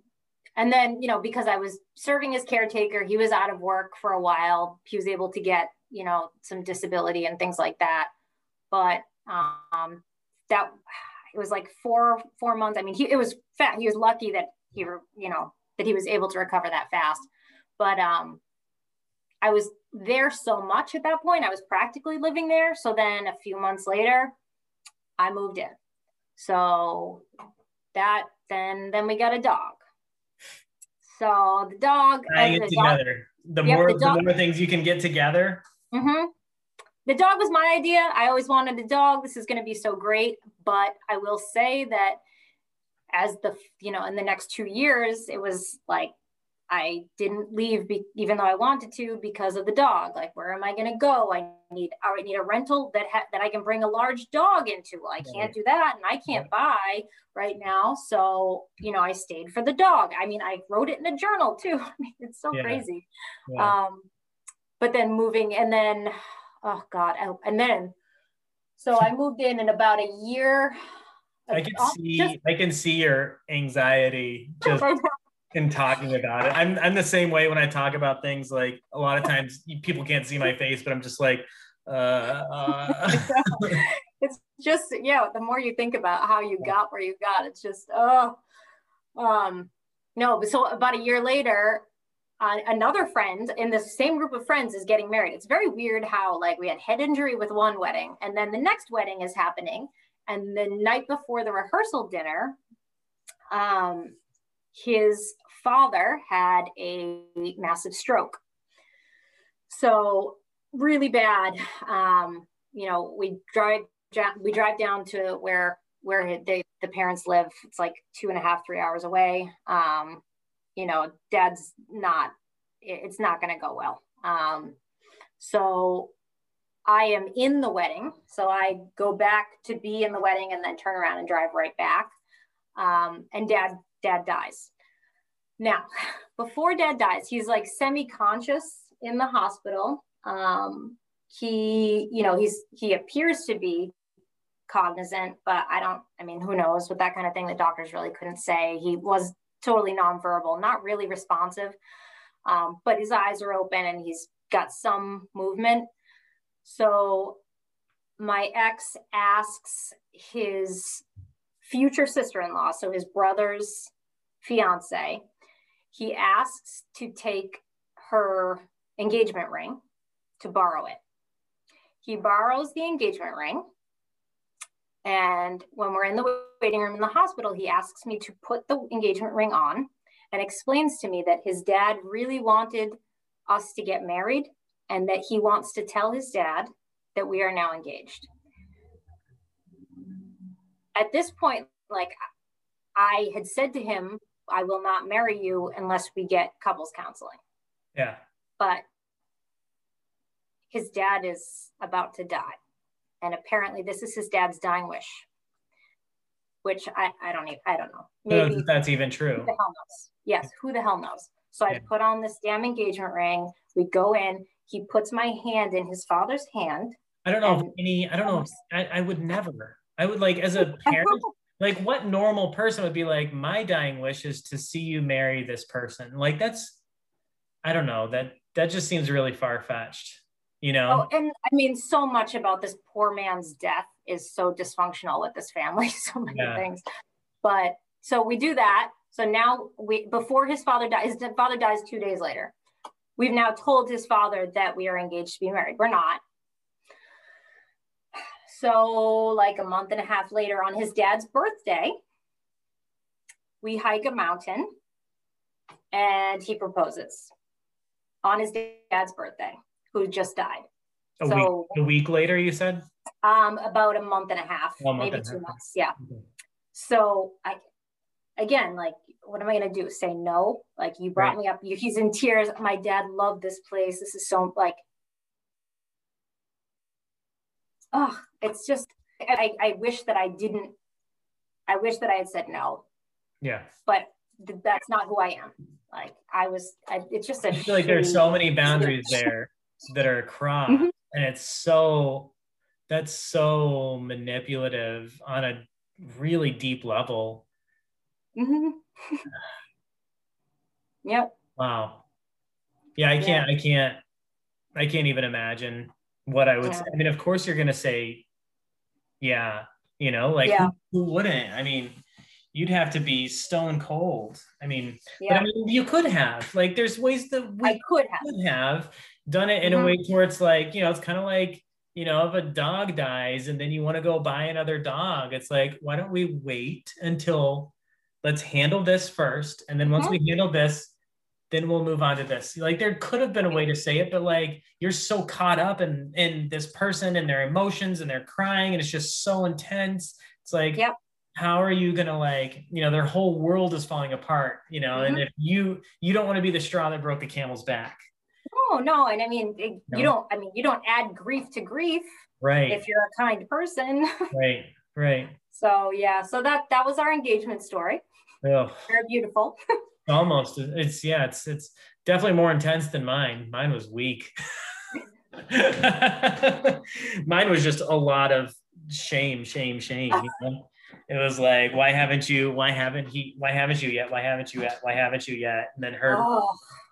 and then, you know, because I was serving as caretaker, he was out of work for a while. He was able to get, you know, some disability and things like that. But um, that it was like four four months. I mean, he it was fat. He was lucky that he, were, you know, that he was able to recover that fast. But um, I was there so much at that point. I was practically living there. So then a few months later, I moved in. So that then then we got a dog. So the dog, and it the dog together. The Yep, more the the, dog- more things you can get together. Mm-hmm. The dog was my idea. I always wanted a dog. This is going to be so great. But I will say that as the, you know, in the next two years, it was like I didn't leave, be, even though I wanted to, because of the dog. Like, where am I going to go? I need, I need a rental that ha- that I can bring a large dog into. Well, I can't do that, and I can't buy right now. So, you know, I stayed for the dog. I mean, I wrote it in a journal too. I mean, it's so Yeah. crazy Yeah. um but then moving and then oh god I- and then so i moved in in about a year I can see just- I can see your anxiety just in talking about it. I'm I'm the same way when I talk about things. Like a lot of times people can't see my face, but I'm just like, uh, uh. it's just yeah the more you think about how you got where you got it's just oh um no but so about a year later uh, another friend in the same group of friends is getting married. It's very weird how like we had head injury with one wedding and then the next wedding is happening and the night before the rehearsal dinner um his father had a massive stroke. So really bad. Um you know we drive we drive down to where where they, the parents live. It's like two and a half three hours away. Um you know dad's not it's not going to go well. Um so i am in the wedding. So i go back to be in the wedding and then turn around and drive right back. Um and dad dad dies. Now before dad dies he's like semi-conscious in the hospital. Um he you know he's he appears to be cognizant but i don't i mean who knows with that kind of thing the doctors really couldn't say. He was totally nonverbal not really responsive um, but his eyes are open and he's got some movement. So my ex asks his future sister-in-law so his brother's fiance. He asks to take her engagement ring to borrow it. He borrows the engagement ring. And when we're in the waiting room in the hospital, he asks me to put the engagement ring on and explains to me that his dad really wanted us to get married and that he wants to tell his dad that we are now engaged. At this point, like I had said to him, I will not marry you unless we get couples counseling. yeah. But his dad is about to die. And apparently this is his dad's dying wish. Which I, I don't even I don't know. Maybe if that's even who true. the hell knows? Yes, who the hell knows? So I Yeah. put on this damn engagement ring. We go in. He puts my hand in his father's hand. I don't know if any. I don't know. If, I, I would never. I would like as a parent. like what normal person would be like my dying wish is to see you marry this person like that's i don't know that that just seems really far-fetched you know Oh, and I mean, so much about this poor man's death is so dysfunctional with this family, so many Yeah. things. But so we do that. So now we, before his father dies, his father dies two days later. We've now told his father that we are engaged to be married. We're not. so like a month and a half later on his dad's birthday, we hike a mountain and he proposes on his dad's birthday, who just died. A, So- week, a week later, you said? Um, about a month and a half, Oh, month maybe two half. months. Yeah. Okay. So I, again, like, what am I gonna do? Say no? Like, you brought Right. me up. You, he's in tears. My dad loved this place. This is so like, oh, it's just. I, I wish that I didn't. I wish that I had said no, Yeah. but th- that's not who I am. Like, I was. I, it's just a I feel like there's so many boundaries there that are crossed, Mhm. and it's so that's so manipulative on a really deep level. Mhm. yep. Wow. Yeah, I can't. I can't. I can't even imagine what I would. Yeah. Say. I mean, of course, you're gonna say, yeah. You know, like Yeah. who, who wouldn't? I mean, you'd have to be stone cold. I mean, but I mean, you could have. Like, there's ways that we I could have. could have done it in a Mhm. way where it's like, you know, it's kind of like, you know, if a dog dies and then you want to go buy another dog, it's like, why don't we wait until let's handle this first. And then once Mhm. we handle this, then we'll move on to this. Like there could have been a way to say it, but like you're so caught up in in this person and their emotions and they're crying and it's just so intense. It's like, Yep. how are you gonna like, you know, their whole world is falling apart, you know, and if you you don't want to be the straw that broke the camel's back. No, no, and I mean, eh, it, No. you don't. I mean, you don't add grief to grief Right. if you're a kind person. Right, right. so yeah, so that that was our engagement story. Ugh, Very beautiful. almost. It's yeah, it's it's definitely more intense than mine. Mine was weak. mine was just a lot of shame, shame, shame. You know? It was like, why haven't you? Why haven't he? Why haven't you yet? Why haven't you yet? Why haven't you yet? And then her, Oh,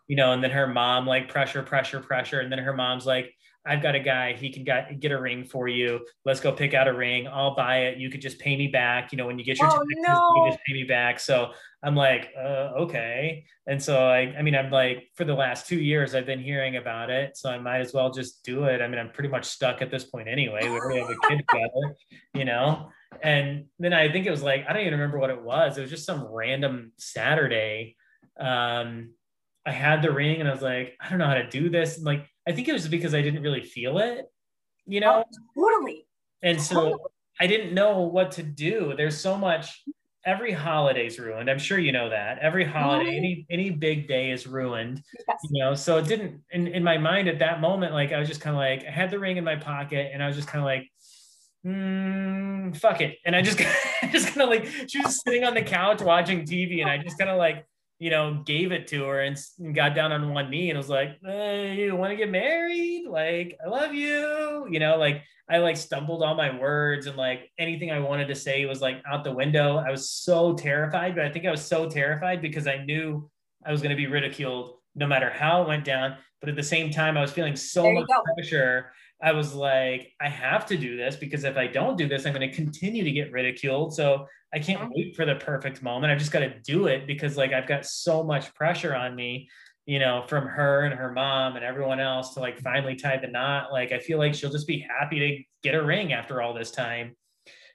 you know, and then her mom like pressure, pressure, pressure, and then her mom's like, I've got a guy. He can get, get a ring for you. Let's go pick out a ring. I'll buy it. You could just pay me back. You know, when you get your Oh, taxes, no. you just pay me back. So I'm like, uh, okay. And so I, I mean, I'm like, for the last two years, I've been hearing about it. So I might as well just do it. I mean, I'm pretty much stuck at this point anyway. We already have a kid together, you know? And then I think it was like, I don't even remember what it was. It was just some random Saturday. Um, I had the ring and I was like, I don't know how to do this. And like, I think it was because I didn't really feel it, you know? totally. And so I didn't know what to do. There's so much. Every holiday's ruined. I'm sure you know that. Every holiday, Mhm. any any big day is ruined. Yes. You know, so it didn't in, in my mind at that moment, like I was just kind of like, I had the ring in my pocket and I was just kind of like, mm, fuck it. And I just just kind of like she was sitting on the couch watching TV and I just kind of like you know, gave it to her and, got down on one knee and was like, hey, you want to get married? Like, I love you. You know, like I like stumbled all my words and like anything I wanted to say was like out the window. I was so terrified, but I think I was so terrified because I knew I was going to be ridiculed no matter how it went down. But at the same time, I was feeling so much go. pressure. I was like, I have to do this because if I don't do this, I'm going to continue to get ridiculed. So I can't wait for the perfect moment. I just got to do it because like I've got so much pressure on me, you know, from her and her mom and everyone else to like finally tie the knot. Like I feel like she'll just be happy to get a ring after all this time.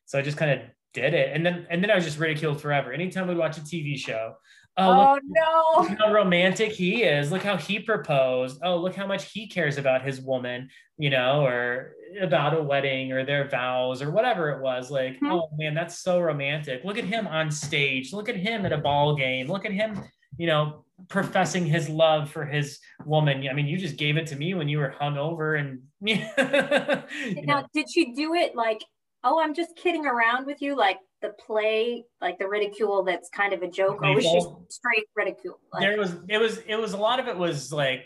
So I just kind of did it. And then and then I was just ridiculed forever. Anytime we'd watch a TV show. Oh, look Oh no. look how romantic he is. Look how he proposed. Oh, look how much he cares about his woman, you know, or about a wedding or their vows or whatever it was. Like, Hmm. oh man, that's so romantic. Look at him on stage. Look at him at a ball game. Look at him, you know, professing his love for his woman. I mean, you just gave it to me when you were hungover and you know, Now, did she do it like, oh, I'm just kidding around with you, like the play, like the ridicule that's kind of a joke, or was she Playful. straight ridicule? Like, there was it was it was a lot of it was like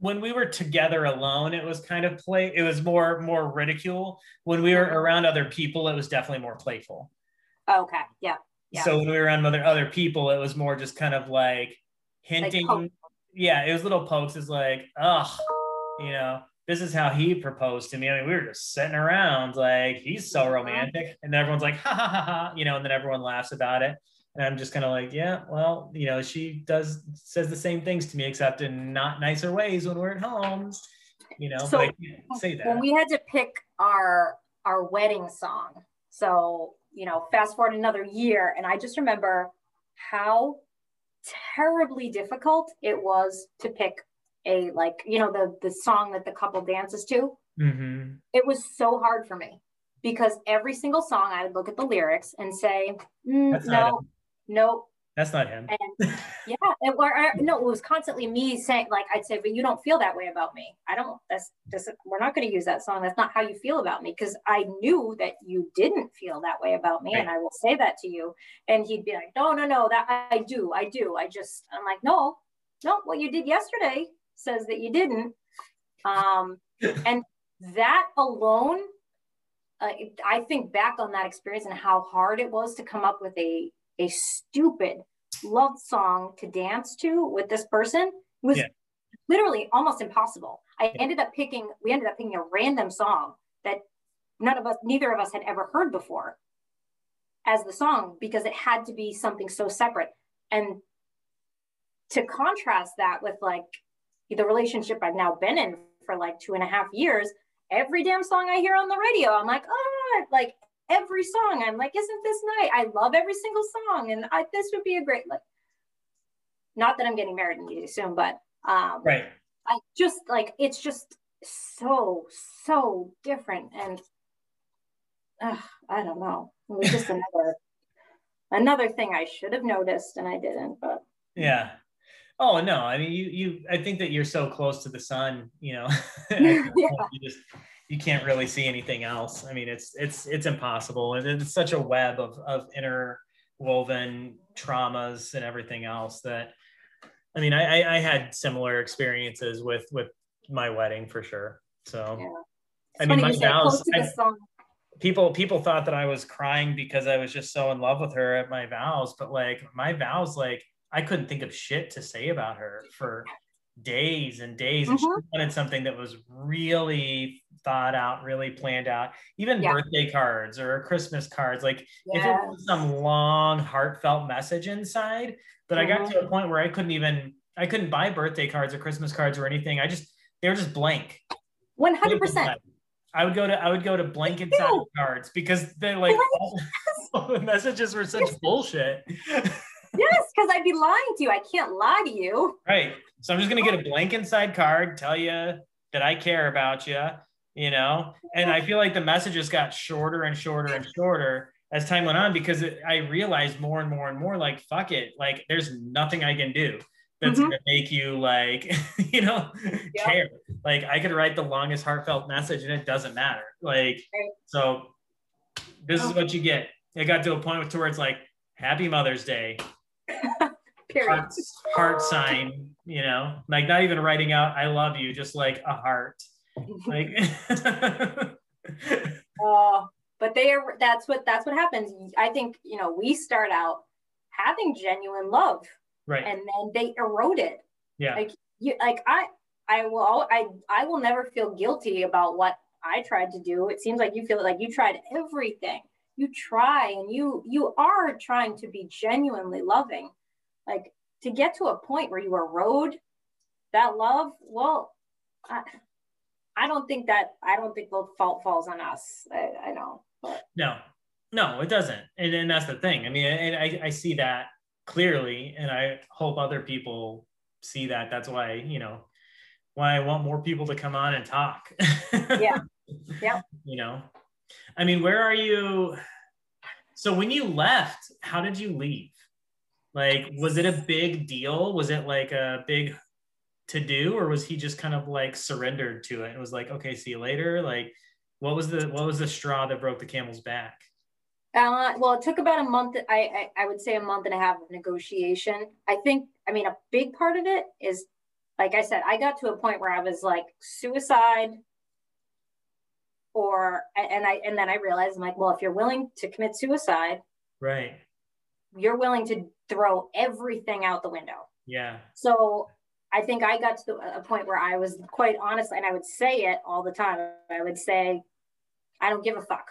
when we were together alone it was kind of play it was more more ridicule when we were mm-hmm. around other people it was definitely more playful oh, okay, yeah, Yeah. so when we were around other other people it was more just kind of like hinting poke. yeah it was little pokes it's like oh you know this is how he proposed to me i mean we were just sitting around like he's so romantic and everyone's like ha ha ha ha you know and then everyone laughs about it and I'm just kind of like, yeah, well, you know, she does says the same things to me, except in not nicer ways when we're at home, you know. So, but I can't say that. when we had to pick our our wedding song. So, you know, fast forward another year, and I just remember how terribly difficult it was to pick a like, you know, the the song that the couple dances to. Mm-hmm. It was so hard for me because every single song I would look at the lyrics and say, mm, no, no, That's not him. and yeah, it, or, or, no, it was constantly me saying, like, I'd say, but you don't feel that way about me. I don't. That's just we're not going to use that song. That's not how you feel about me because I knew that you didn't feel that way about me, and I will say that to you. And he'd be like, no, no, no, that I do, I do. I just, I'm like, no, no, what you did yesterday says that you didn't. Um, and that alone, uh, I think back on that experience and how hard it was to come up with a a stupid love song to dance to with this person was Yeah. literally almost impossible. I ended up picking, we ended up picking a random song that none of us, neither of us had ever heard before as the song because it had to be something so separate. And to contrast that with like the relationship I've now been in for like two and a half years, every damn song I hear on the radio, I'm like, oh, like every song, I'm like, isn't this nice? I love every single song, and I, this would be a great like. Not that I'm getting married anytime soon, but um, Right. I just like it's just so so different, and uh, I don't know. It was just another another thing I should have noticed, and I didn't. But Yeah. Oh no, I mean you you I think that you're so close to the sun, you know. You just you can't really see anything else. I mean it's it's it's impossible. And it's such a web of of interwoven traumas and everything else that I mean I I, I had similar experiences with with my wedding for sure. So Yeah. I mean my vows close to the I- people people thought that I was crying because I was just so in love with her at my vows, but like my vows, like I couldn't think of shit to say about her for days and days. And she Mhm. wanted something that was really thought out, really planned out. Even Yeah. birthday cards or Christmas cards, like if it was some long, heartfelt message inside, but I got to a point where I couldn't even I couldn't buy birthday cards or Christmas cards or anything. I just they were just blank. One hundred percent. I would go to I would go to blank inside cards because they're like all, all the messages were such bullshit. Yes, because I'd be lying to you. I can't lie to you. right. So I'm just gonna get a blank inside card, tell you that I care about you, you know. And I feel like the messages got shorter and shorter and shorter as time went on because it, I realized more and more and more like fuck it, like there's nothing I can do that's Mhm. gonna make you like you know Yeah. care. Like I could write the longest heartfelt message and it doesn't matter. Like so this is Oh. what you get. It got to a point to where it's like Happy Mother's Day, Period. heart, heart sign, you know, like not even writing out I love you, just like a heart. Like Uh, but they are. That's what. That's what happens. I think you know we start out having genuine love, right. and then they erode it. Yeah. Like you, like I, I will. I, I will never feel guilty about what I tried to do. It seems like you feel like you tried everything. You try, and you, you are trying to be genuinely loving. Like to get to a point where you erode that love. Well, I, I don't think that. I don't think the fault falls on us. I, I know. But No, no, it doesn't. And, and that's the thing. I mean, and I, I see that clearly, and I hope other people see that. That's why, you know, why I want more people to come on and talk. Yeah. Yeah. You know, I mean, where are you? So when you left, how did you leave? Like, was it a big deal? Was it like a big to do, or was he just kind of like surrendered to it and was like, okay, see you later? Like, what was the what was the straw that broke the camel's back? Uh, well, it took about a month. I, I I would say a month and a half of negotiation. I think. I mean, a big part of it is, like I said, I got to a point where I was like suicide, or and I and then I realized I'm like, well, if you're willing to commit suicide, Right. you're willing to throw everything out the window. Yeah. So I think I got to the, a point where I was quite honest, and I would say it all the time. I would say, "I don't give a fuck,"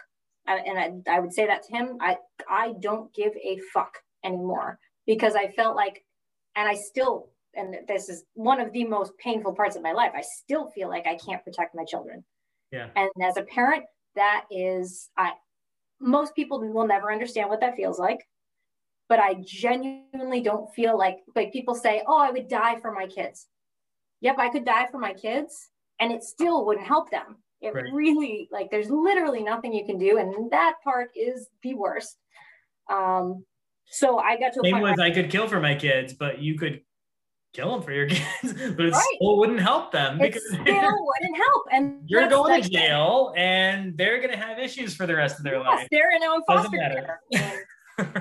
I, and I, I would say that to him. I I don't give a fuck anymore because I felt like, and I still, and this is one of the most painful parts of my life. I still feel like I can't protect my children. Yeah. And as a parent, that is I most people will never understand what that feels like. But I genuinely don't feel like like people say, "Oh, I would die for my kids." Yep, I could die for my kids and it still wouldn't help them. It right. really like there's literally nothing you can do and that part is the worst. Um so I got to a Same was I could kill for my kids, but you could kill them for your kids, but it right. still wouldn't help them because it still wouldn't help. And you're going to jail, and they're going to have issues for the rest of their yes, life. They're in own foster care.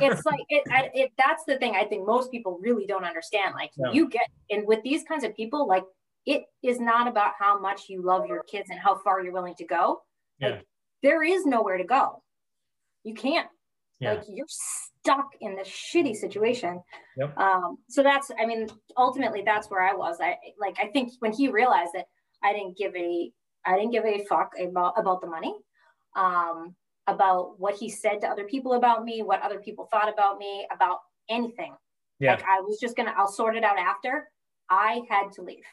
it's like it, it. That's the thing I think most people really don't understand. Like no. you get, and with these kinds of people, like it is not about how much you love your kids and how far you're willing to go. Yeah. Like there is nowhere to go. You can't. Yeah. Like you're stuck in this shitty situation. Yep. Um, so that's, I mean, ultimately that's where I was. I like, I think when he realized that I didn't give a, I didn't give a fuck about, about the money, um, about what he said to other people about me, what other people thought about me, about anything. Yeah. Like I was just gonna, I'll sort it out after. I had to leave.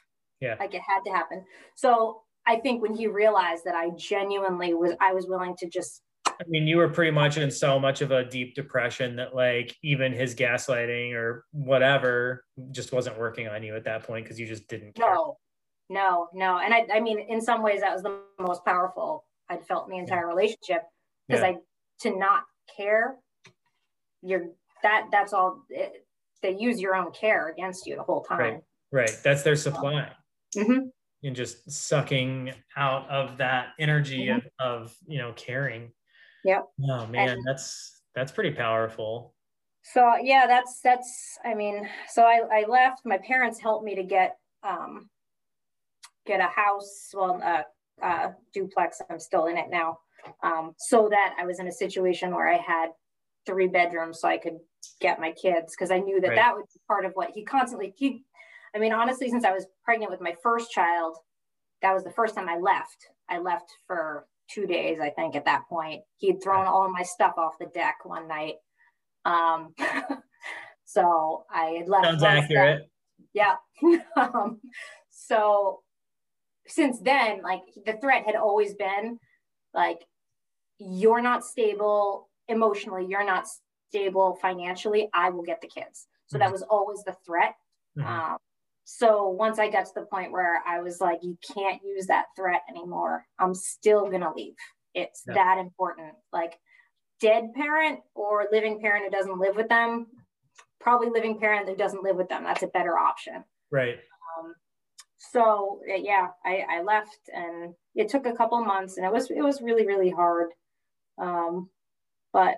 Yeah. Like it had to happen. So I think when he realized that I genuinely was, I was willing to just I mean, you were pretty much in so much of a deep depression that like even his gaslighting or whatever just wasn't working on you at that point because you just didn't care. No, no, no. And I, I mean, in some ways, that was the most powerful I'd felt in the entire yeah. relationship because yeah. I to not care. You're that that's all. It, they use your own care against you the whole time. Right, right. That's their supply. Mm-hmm. And just sucking out of that energy mm-hmm. of, of you know caring Yep. Oh man, and, that's that's pretty powerful. So yeah, that's that's I mean, so I, I left. My parents helped me to get um get a house, well a, a duplex. I'm still in it now. Um, so that I was in a situation where I had three bedrooms so I could get my kids because I knew that right. that would be part of what he constantly he I mean honestly since I was pregnant with my first child that was the first time I left I left for two days, I think, at that point. He'd thrown all my stuff off the deck one night. Um, so I had left. Sounds accurate. Stuff. Yeah. um, so since then, like the threat had always been like, you're not stable emotionally, you're not stable financially, I will get the kids. So mm-hmm. that was always the threat. Mm-hmm. Um, so once I got to the point where I was like, you can't use that threat anymore, I'm still gonna leave. It's yeah. that important. Like dead parent or living parent who doesn't live with them, probably living parent who doesn't live with them. That's a better option. Right. Um, so yeah, I, I left and it took a couple months and it was it was really really hard. Um, but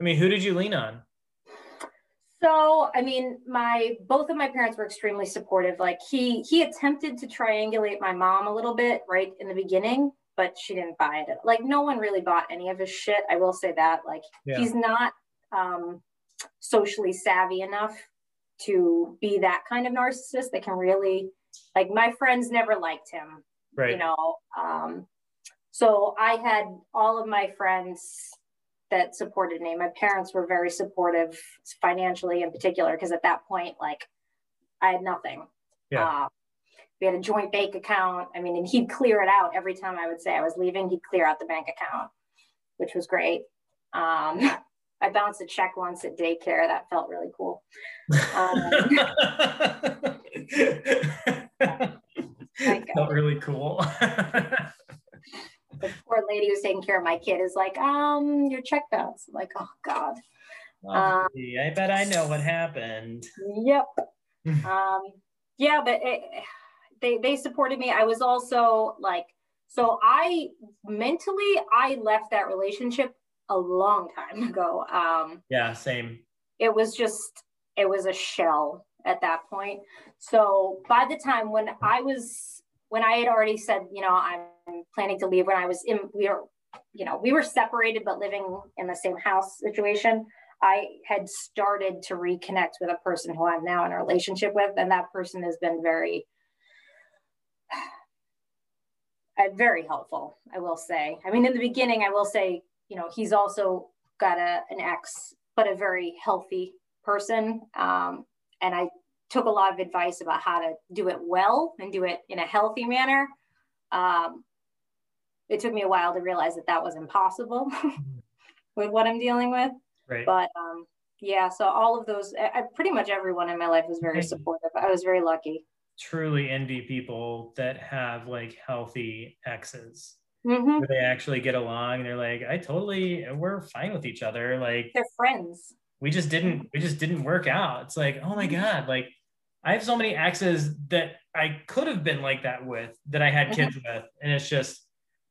I mean, who did you lean on? So, I mean, my both of my parents were extremely supportive. Like he he attempted to triangulate my mom a little bit right in the beginning, but she didn't buy it. Like no one really bought any of his shit. I will say that. Like yeah. he's not um, socially savvy enough to be that kind of narcissist that can really like my friends never liked him. Right. You know. Um, so I had all of my friends that supported me. My parents were very supportive financially in particular, because at that point, like I had nothing. Yeah. Uh, we had a joint bank account. I mean, and he'd clear it out every time I would say I was leaving, he'd clear out the bank account, which was great. Um, I bounced a check once at daycare. That felt really cool. Um, felt really cool. The poor lady who's taking care of my kid is like, um, your check bounce. I'm like, oh God. um, I bet I know what happened. Yep. um, yeah, but it, they they supported me. I was also like, so I mentally I left that relationship a long time ago. Um, yeah, same. It was just it was a shell at that point. So by the time when I was when I had already said, you know, I'm planning to leave when I was in, we were, you know, we were separated but living in the same house situation. I had started to reconnect with a person who I'm now in a relationship with, and that person has been very, uh, very helpful. I will say. I mean, in the beginning, I will say, you know, he's also got a an ex, but a very healthy person, um, and I took a lot of advice about how to do it well and do it in a healthy manner. Um, it took me a while to realize that that was impossible with what I'm dealing with. Right. But um, yeah, so all of those, I, pretty much everyone in my life was very supportive. I was very lucky. Truly envy people that have like healthy exes. Mm-hmm. Where they actually get along and they're like, I totally, we're fine with each other. Like they're friends. We just didn't, we just didn't work out. It's like, oh my God, like I have so many exes that I could have been like that with, that I had kids mm-hmm. with. And it's just,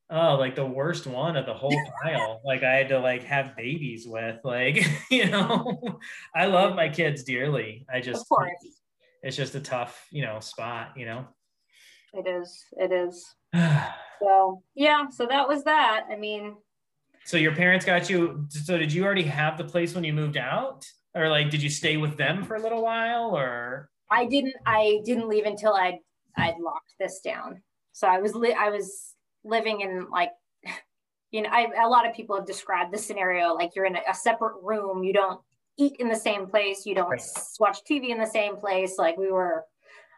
oh, like the worst one of the whole pile. like I had to like have babies with, like, you know, I love my kids dearly. I just, of course it's just a tough, you know, spot, you know? It is, it is. so yeah, so that was that. I mean, so your parents got you, so did you already have the place when you moved out? Or like, did you stay with them for a little while or? I didn't. I didn't leave until I I'd locked this down. So I was li- I was living in like you know I, a lot of people have described the scenario like you're in a, a separate room. You don't eat in the same place. You don't right. watch TV in the same place. Like we were.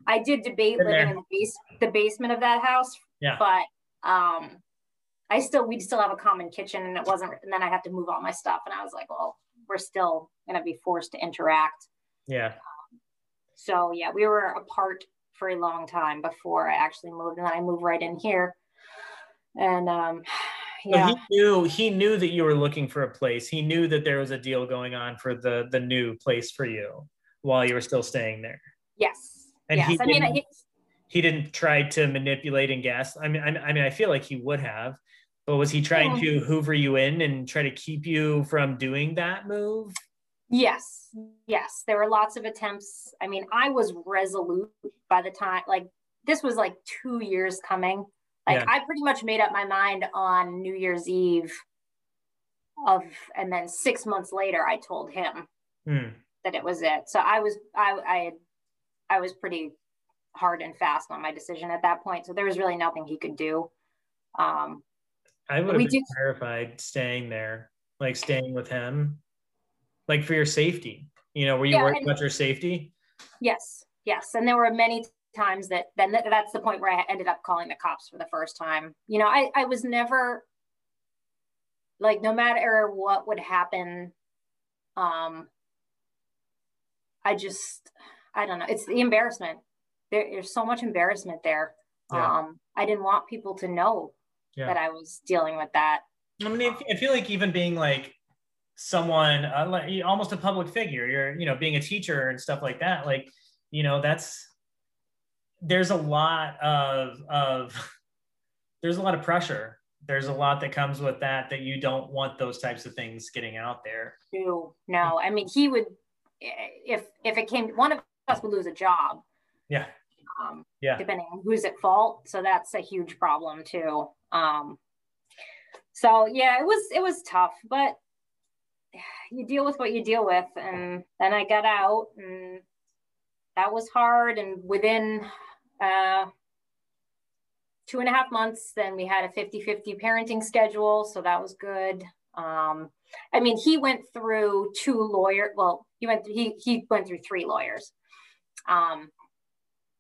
I did debate living there. in the base the basement of that house. Yeah. But um, I still we'd still have a common kitchen, and it wasn't. And then I had to move all my stuff, and I was like, well, we're still gonna be forced to interact. Yeah. So yeah, we were apart for a long time before I actually moved, and then I moved right in here. And um, yeah, so he knew he knew that you were looking for a place. He knew that there was a deal going on for the the new place for you while you were still staying there. Yes. And yes. he I mean, he, he didn't try to manipulate and gas. I mean, I, I mean, I feel like he would have, but was he trying yeah. to hoover you in and try to keep you from doing that move? Yes, yes. There were lots of attempts. I mean, I was resolute by the time, like, this was like two years coming. Like, yeah. I pretty much made up my mind on New Year's Eve of, and then six months later, I told him hmm. that it was it. So I was, I, I, I was pretty hard and fast on my decision at that point. So there was really nothing he could do. Um, I would have been terrified staying there, like staying with him like for your safety? You know, were you yeah, worried about your safety? Yes, yes. And there were many times that then that's the point where I ended up calling the cops for the first time. You know, I, I was never like no matter what would happen, um, I just I don't know. It's the embarrassment. There, there's so much embarrassment there. Yeah. Um, I didn't want people to know yeah. that I was dealing with that. I mean, I feel like even being like someone uh, like almost a public figure you're you know being a teacher and stuff like that like you know that's there's a lot of of there's a lot of pressure. There's a lot that comes with that that you don't want those types of things getting out there. No no i mean he would if if it came one of us would lose a job. Yeah. Um yeah. depending on who's at fault. So that's a huge problem too. Um so yeah it was it was tough but you deal with what you deal with. And then I got out, and that was hard. And within uh, two and a half months, then we had a 50 50 parenting schedule. So that was good. Um, I mean, he went through two lawyer. Well, he went through, he he went through three lawyers. Um,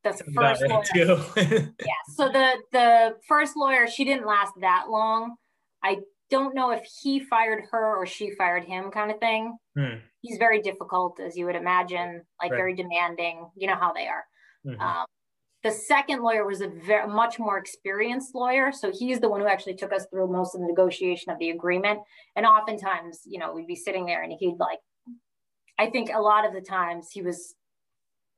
that's the first lawyer, yeah. So the the first lawyer, she didn't last that long. I don't know if he fired her or she fired him kind of thing. Hmm. He's very difficult, as you would imagine, like right. very demanding. You know how they are. Mm-hmm. Um, the second lawyer was a very much more experienced lawyer. So he's the one who actually took us through most of the negotiation of the agreement. And oftentimes, you know, we'd be sitting there and he'd like, I think a lot of the times he was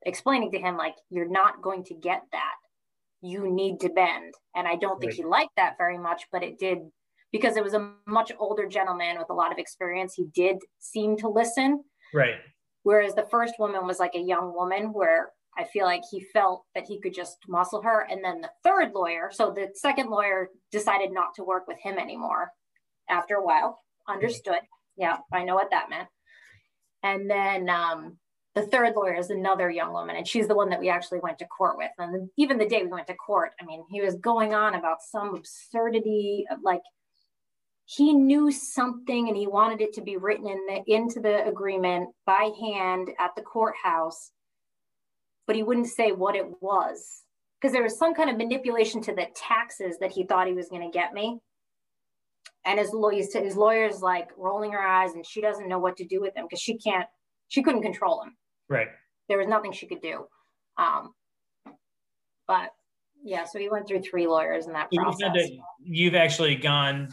explaining to him, like, you're not going to get that. You need to bend. And I don't think right. he liked that very much, but it did because it was a much older gentleman with a lot of experience. He did seem to listen. Right. Whereas the first woman was like a young woman where I feel like he felt that he could just muscle her. And then the third lawyer, so the second lawyer decided not to work with him anymore after a while. Understood. Yeah, I know what that meant. And then um, the third lawyer is another young woman, and she's the one that we actually went to court with. And even the day we went to court, I mean, he was going on about some absurdity of like he knew something and he wanted it to be written in the, into the agreement by hand at the courthouse, but he wouldn't say what it was. Because there was some kind of manipulation to the taxes that he thought he was going to get me. and his lawyers his lawyers like rolling her eyes and she doesn't know what to do with him because she can't she couldn't control him. Right. There was nothing she could do. Um but yeah so he went through three lawyers in that process said that you've actually gone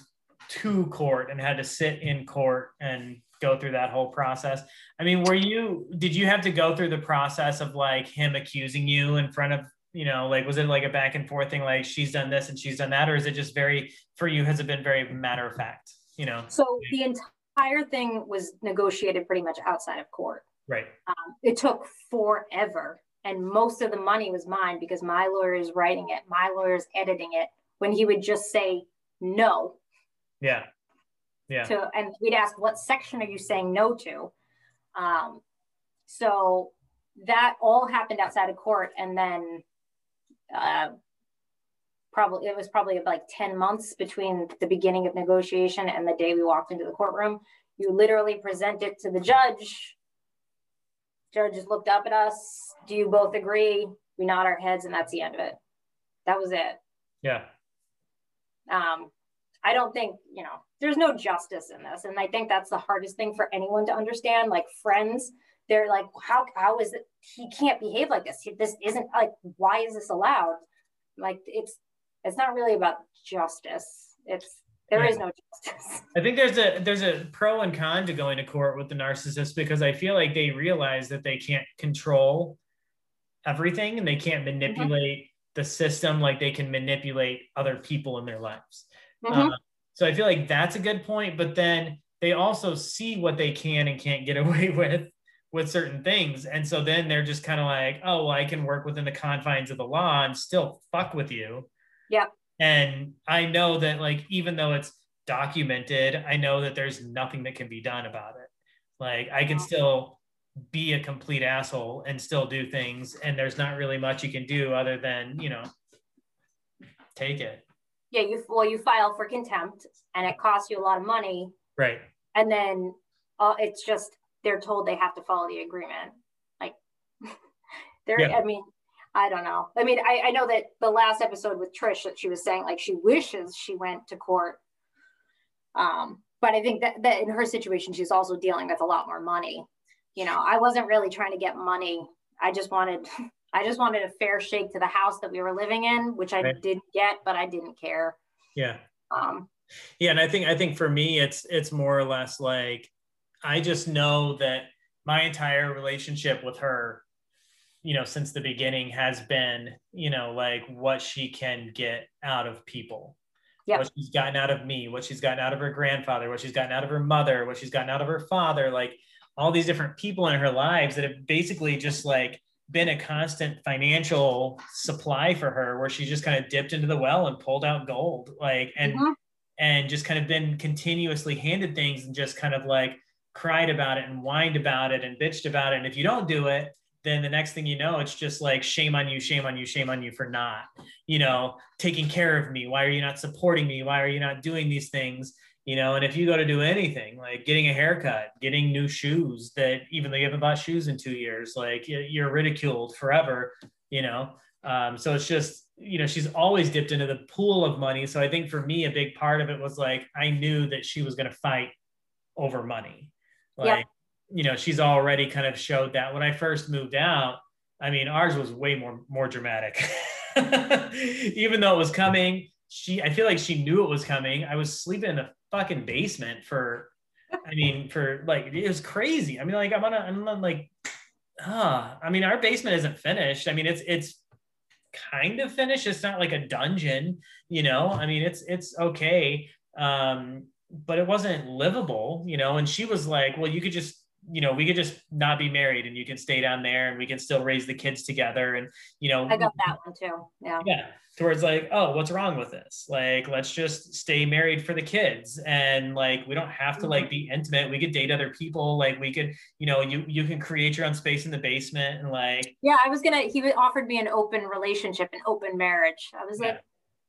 to court and had to sit in court and go through that whole process. I mean, were you did you have to go through the process of like him accusing you in front of, you know, like was it like a back and forth thing like she's done this and she's done that or is it just very for you has it been very matter of fact, you know? so the entire thing was negotiated pretty much outside of court Right. um, it took forever and most of the money was mine because my lawyer is writing it my lawyer is editing it when he would just say no Yeah. Yeah. to and we'd ask what section are you saying no to? Um, so that all happened outside of court and then uh, probably it was probably like 10 months between the beginning of negotiation and the day we walked into the courtroom. You literally present it to the judge. Judge just looked up at us. Do you both agree? We nod our heads and that's the end of it. That was it. Yeah. um, I don't think, you know, there's no justice in this. And I think that's the hardest thing for anyone to understand. Like friends, they're like, how, how is it? He can't behave like this. He- This isn't like, why is this allowed? Like it's, it's not really about justice. It's, there Yeah. is no justice. I think there's a there's a pro and con to going to court with the narcissist because I feel like they realize that they can't control everything and they can't mm-hmm. manipulate the system like they can manipulate other people in their lives. Mhm. Uh, so I feel like that's a good point, but then they also see what they can and can't get away with with certain things, and so then they're just kind of like, oh, well, I can work within the confines of the law and still fuck with you. Yep. And I know that like even though it's documented, I know that there's nothing that can be done about it. Like I can still be a complete asshole and still do things, and there's not really much you can do other than you know take it. Yeah, you, well, you file for contempt and it costs you a lot of money. Right. And then uh, it's just, they're told they have to follow the agreement. Like, they're, Yeah. I mean, I don't know. I mean, I, I know that the last episode with Trish that she was saying like she wishes she went to court. Um, but I think that, that in her situation, she's also dealing with a lot more money. You know, I wasn't really trying to get money. I just wanted, I just wanted a fair shake to the house that we were living in, which I Right. didn't get, but I didn't care. Yeah. Um, Yeah, and I think I think for me it's it's more or less like I just know that my entire relationship with her, you know, since the beginning has been, you know, like what she can get out of people. Yep. What she's gotten out of me, what she's gotten out of her grandfather, what she's gotten out of her mother, what she's gotten out of her father, like all these different people in her lives that have basically just like been a constant financial supply for her where she just kind of dipped into the well and pulled out gold like and mhm. and just kind of been continuously handed things and just kind of like cried about it and whined about it and bitched about it. And if you don't do it, then the next thing you know, it's just like shame on you, shame on you, shame on you for not, you know, taking care of me. Why are you not supporting me? Why are you not doing these things? You know, and if you go to do anything like getting a haircut, getting new shoes that even though you haven't bought shoes in two years, like you're ridiculed forever, you know. Um, so it's just, you know, she's always dipped into the pool of money. So I think for me, a big part of it was like I knew that she was going to fight over money. Like, Yeah. you know, she's already kind of showed that when I first moved out. I mean, ours was way more more dramatic. Even though it was coming, she I feel like she knew it was coming. I was sleeping in the fucking basement for I mean, for like it was crazy. I mean, like I'm on a I'm on like ah, I mean, our basement isn't finished. I mean, it's it's kind of finished. It's not like a dungeon, you know. I mean, it's it's okay. Um, but it wasn't livable, you know. And she was like, Well, you could just you know, we could just not be married and you can stay down there and we can still raise the kids together. And, you know, I got that one too. Yeah. yeah towards like oh what's wrong with this like let's just stay married for the kids and like we don't have to mm-hmm. like be intimate we could date other people like we could you know you you can create your own space in the basement and like Yeah, I was gonna. He offered me an open relationship, an open marriage. I was like,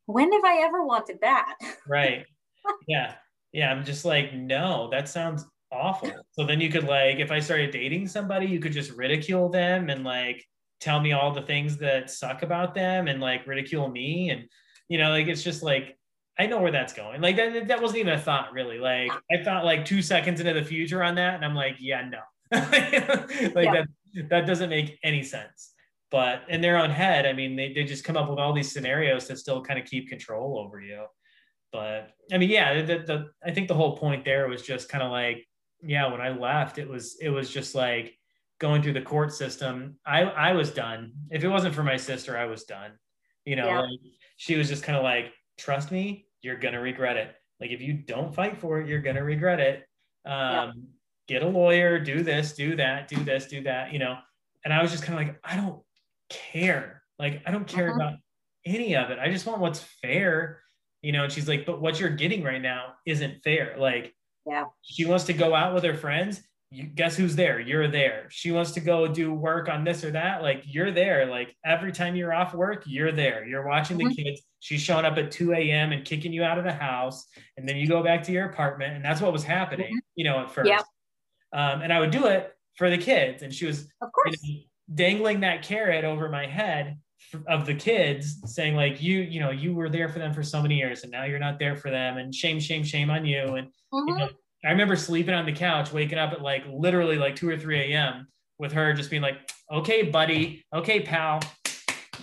when have I ever wanted that? right yeah yeah i'm just like no that sounds awful so then you could like if i started dating somebody you could just ridicule them and like tell me all the things that suck about them and like ridicule me and you know like it's just like I know where that's going. Like that, that wasn't even a thought really. Like I thought like two seconds into the future on that, and I'm like, yeah, no, like yeah. that that doesn't make any sense. But in their own head, I mean, they, they just come up with all these scenarios to still kind of keep control over you. But I mean, yeah, the, the I think the whole point there was just kind of like, yeah, when I left, it was it was just like going through the court system. I I was done. If it wasn't for my sister, I was done. You know, yeah. like, she was just kind of like, trust me, you're gonna regret it. Like if you don't fight for it, you're gonna regret it. Um, yeah. Get a lawyer, do this, do that, do this, do that. You know, and I was just kind of like, I don't care. Like I don't care uh-huh. about any of it. I just want what's fair. You know, and she's like, but what you're getting right now isn't fair. Like, yeah, she wants to go out with her friends. You guess who's there? You're there. She wants to go do work on this or that. Like you're there. Like every time you're off work, you're there. You're watching the mm-hmm. kids she's showing up at 2 a.m. and kicking you out of the house. And then you go back to your apartment. And that's what was happening, mm-hmm. you know, at first. Um, and I would do it for the kids. And she was of course. You know, dangling that carrot over my head of the kids saying like you you know you were there for them for so many years and now you're not there for them and shame shame shame on you and mm-hmm. you know, i remember sleeping on the couch waking up at like literally like 2 or 3 a.m with her just being like okay buddy okay pal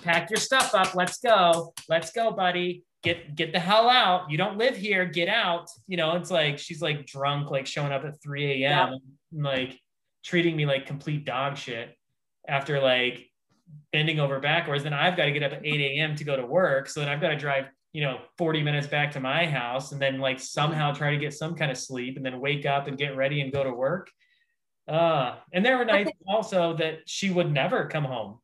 pack your stuff up. Let's go. Let's go, buddy. Get get the hell out. You don't live here. Get out. You know, it's like she's like drunk, like showing up at 3 a.m. Yeah. and like treating me like complete dog shit after like bending over backwards. Then I've got to get up at 8 a.m. to go to work. So then I've got to drive, you know, 40 minutes back to my house and then like somehow try to get some kind of sleep and then wake up and get ready and go to work. Uh, and there were nights also that she would never come home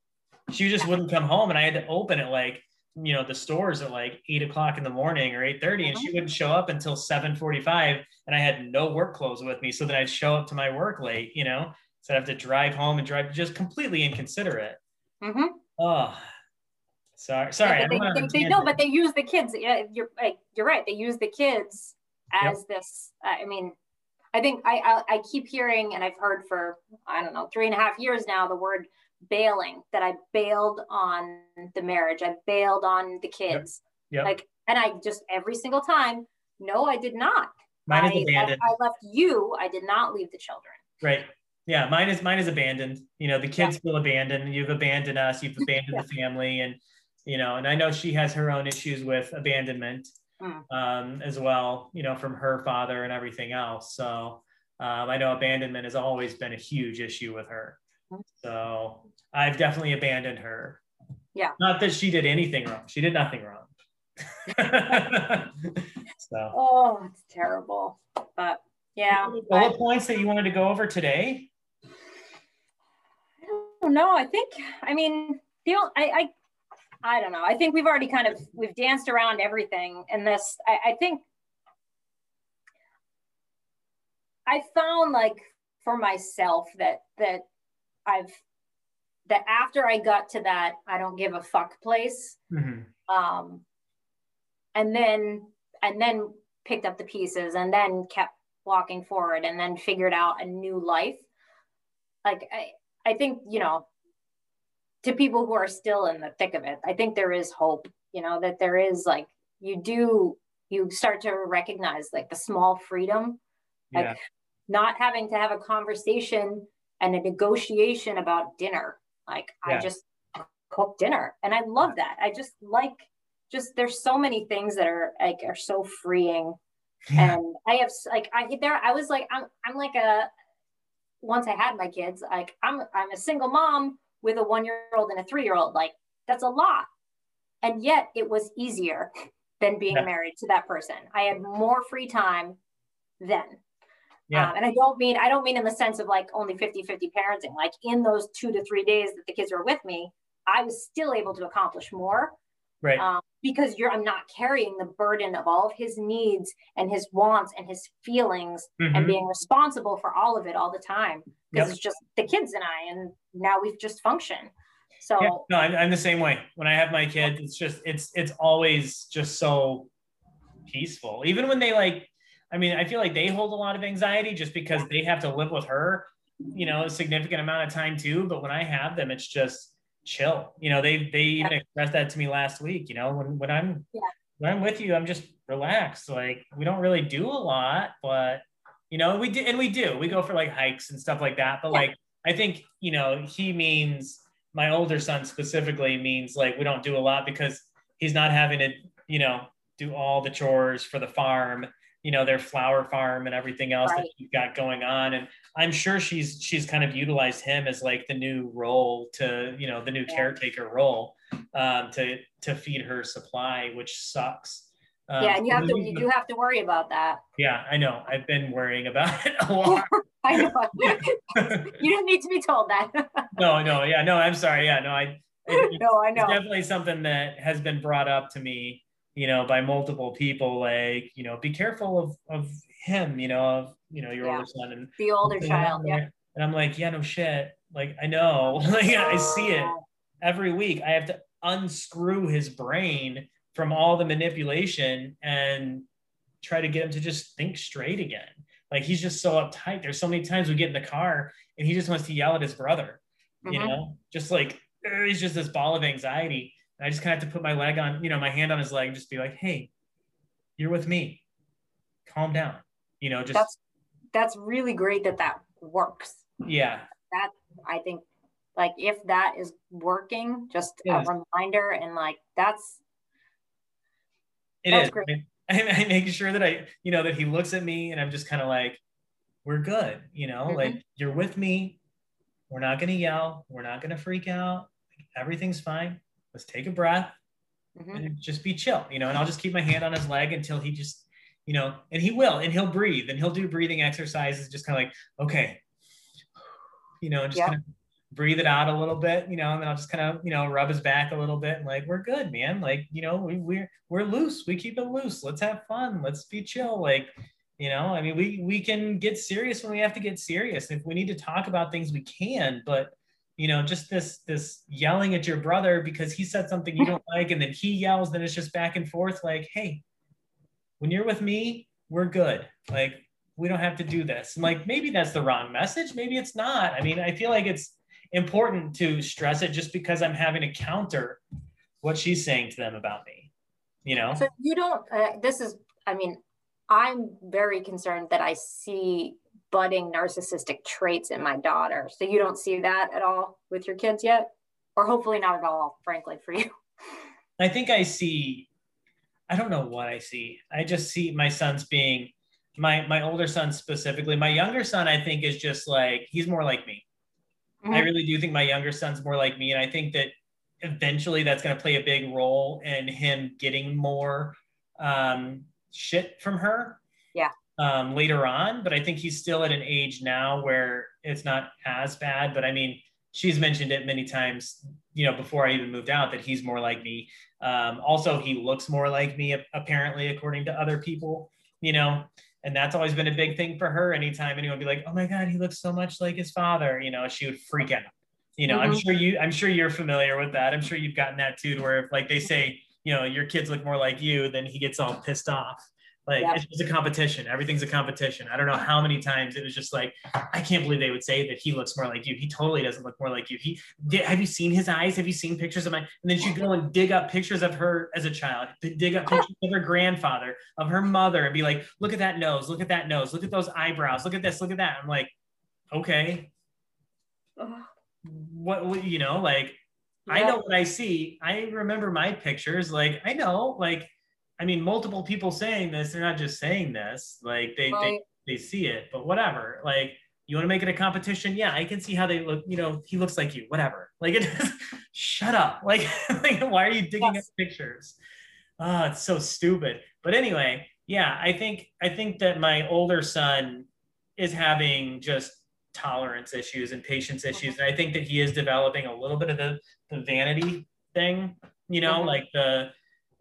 she just wouldn't come home and i had to open it like you know the stores at like eight o'clock in the morning or 8 30 and she uh-huh. wouldn't show up until 7 45 and i had no work clothes with me so then i'd show up to my work late you know so i'd have to drive home and drive just completely inconsiderate mm-hmm. oh sorry sorry yeah, they, they, they, no but they use the kids yeah you're like you're right they use the kids as yep. this uh, i mean I think I, I, I keep hearing, and I've heard for I don't know three and a half years now the word bailing that I bailed on the marriage. I bailed on the kids. Yep. Yep. Like, and I just every single time, no, I did not. Mine is I, abandoned. I, I, left you. I did not leave the children. Right. Yeah. Mine is mine is abandoned. You know, the kids yeah. feel abandoned. You've abandoned us. You've abandoned yeah. the family, and you know, and I know she has her own issues with abandonment mm. um, as well. You know, from her father and everything else. So um, I know abandonment has always been a huge issue with her. So I've definitely abandoned her. Yeah. Not that she did anything wrong. She did nothing wrong. so. Oh, it's terrible. But yeah. Bullet points that you wanted to go over today? Don't know. I think, I mean, feel I, I I don't know. I think we've already kind of we've danced around everything in this. I, I think I found like for myself that that I've that after I got to that I don't give a fuck place, mm-hmm. um, and then and then picked up the pieces and then kept walking forward and then figured out a new life. Like I, I think you know, to people who are still in the thick of it, I think there is hope. You know that there is like you do you start to recognize like the small freedom, like yeah. not having to have a conversation and a negotiation about dinner. Like yeah. I just cook dinner and I love that. I just like just there's so many things that are like are so freeing. Yeah. And I have like I there I was like I'm I'm like a once I had my kids, like I'm I'm a single mom with a one year old and a three year old. Like that's a lot. And yet it was easier than being yeah. married to that person. I had more free time then. Yeah. Um, and I don't mean I don't mean in the sense of like only 50 50 parenting. Like in those two to three days that the kids were with me, I was still able to accomplish more. Right. Um, because you're I'm not carrying the burden of all of his needs and his wants and his feelings mm-hmm. and being responsible for all of it all the time. Because yep. it's just the kids and I, and now we've just functioned. So yeah, no, I'm, I'm the same way. When I have my kids, it's just it's it's always just so peaceful. Even when they like I mean, I feel like they hold a lot of anxiety just because they have to live with her, you know, a significant amount of time too. But when I have them, it's just chill. You know, they they even expressed that to me last week. You know, when when I'm yeah. when I'm with you, I'm just relaxed. Like we don't really do a lot, but you know, we do and we do. We go for like hikes and stuff like that. But Yeah. like I think, you know, he means my older son specifically means like we don't do a lot because he's not having to, you know, do all the chores for the farm, you know, their flower farm and everything else that Right. she's got going on. And I'm sure she's she's kind of utilized him as like the new role to, you know, the new Yeah. caretaker role um, to to feed her supply, which sucks. Um, yeah, and you have to you do have to worry about that. yeah, I know. I've been worrying about it a lot. I know. you didn't need to be told that. no, no, yeah, no. I'm sorry. Yeah, no, I. It, no, I it's know. definitely something that has been brought up to me, you know, by multiple people. Like, you know, be careful of of him. You know, of you know your Yeah. older son and The older and child. Yeah. And I'm like, yeah, no shit. Like, I know. like, I see it every week. I have to unscrew his brain from all the manipulation and try to get him to just think straight again. Like he's just so uptight. There's so many times we get in the car and he just wants to yell at his brother, you Mhm. know, just like "Ugh," he's just this ball of anxiety. I just kind of have to put my leg on, you know, my hand on his leg and just be like, hey, you're with me. Calm down. You know, just, That's that's really great that that works. yeah. That I think like if that is working, just a reminder and like that's It That's is. great. And I make sure that I, you know, that he looks at me and I'm just kind of like, we're good, you know, Mhm. like you're with me. We're not going to yell. We're not going to freak out. Everything's fine. Let's take a breath mhm. and just be chill, you know, and I'll just keep my hand on his leg until he just, you know, and he will, and he'll breathe and he'll do breathing exercises, just kind of like, okay, you know, just Yeah. kind of breathe it out a little bit, you know, and then I'll just kind of, you know, rub his back a little bit and like, we're good, man. Like, you know, we, we're, we're loose. We keep it loose. Let's have fun. Let's be chill. Like, you know, I mean, we, we can get serious when we have to get serious. If we need to talk about things, we can, but you know, just this, this yelling at your brother because he said something you don't like, and then he yells, then it's just back and forth. Like, Hey, when you're with me, we're good. Like, we don't have to do this. And like, maybe that's the wrong message. Maybe it's not. I mean, I feel like it's important to stress it just because I'm having to counter what she's saying to them about me, you know? So you don't, uh, this is, I mean, I'm very concerned that I see budding narcissistic traits in my daughter. So you don't see that at all with your kids yet? Or hopefully not at all, frankly, for you. I think I see, I don't know what I see. I just see my sons being, my, my older son specifically. My younger son, I think, is just like, he's more like me. I Mhm. really do think my younger son's more like me. And I think that eventually that's going to play a big role in him getting more um, shit from her. Yeah. Um, later on, but I think he's still at an age now where it's not as bad. But I mean, she's mentioned it many times, you know, before I even moved out that he's more like me. Um, also, he looks more like me, apparently, according to other people, you know, and that's always been a big thing for her. Anytime anyone would be like, "Oh my God, he looks so much like his father," you know, she would freak out. You know, I'm Mhm. sure you, I'm sure you're familiar with that. I'm sure you've gotten that too, to where if like they say, you know, your kids look more like you, then he gets all pissed off. Like Yep. it's just a competition. Everything's a competition. I don't know how many times it was just like, I can't believe they would say that he looks more like you. He totally doesn't look more like you. He did, have you seen his eyes? Have you seen pictures of my? And then she'd go and dig up pictures of her as a child, dig up pictures of her grandfather, of her mother, and be like, look at that nose, look at that nose, look at those eyebrows, look at this, look at that. I'm like, okay, what, what you know, like I know what I see. I remember my pictures. Like I know, like I mean, multiple people saying this. They're not just saying this. Like they they, Right. they see it. But whatever. Like you want to make it a competition? Yeah, I can see how they look. You know, he looks like you. Whatever. Like it. shut up. Like, like why are you digging Yes. up pictures? Oh, it's so stupid. But anyway, yeah, I think I think that my older son is having just tolerance issues and patience issues. And I think that he is developing a little bit of the, the vanity thing, you know, Mhm. like the,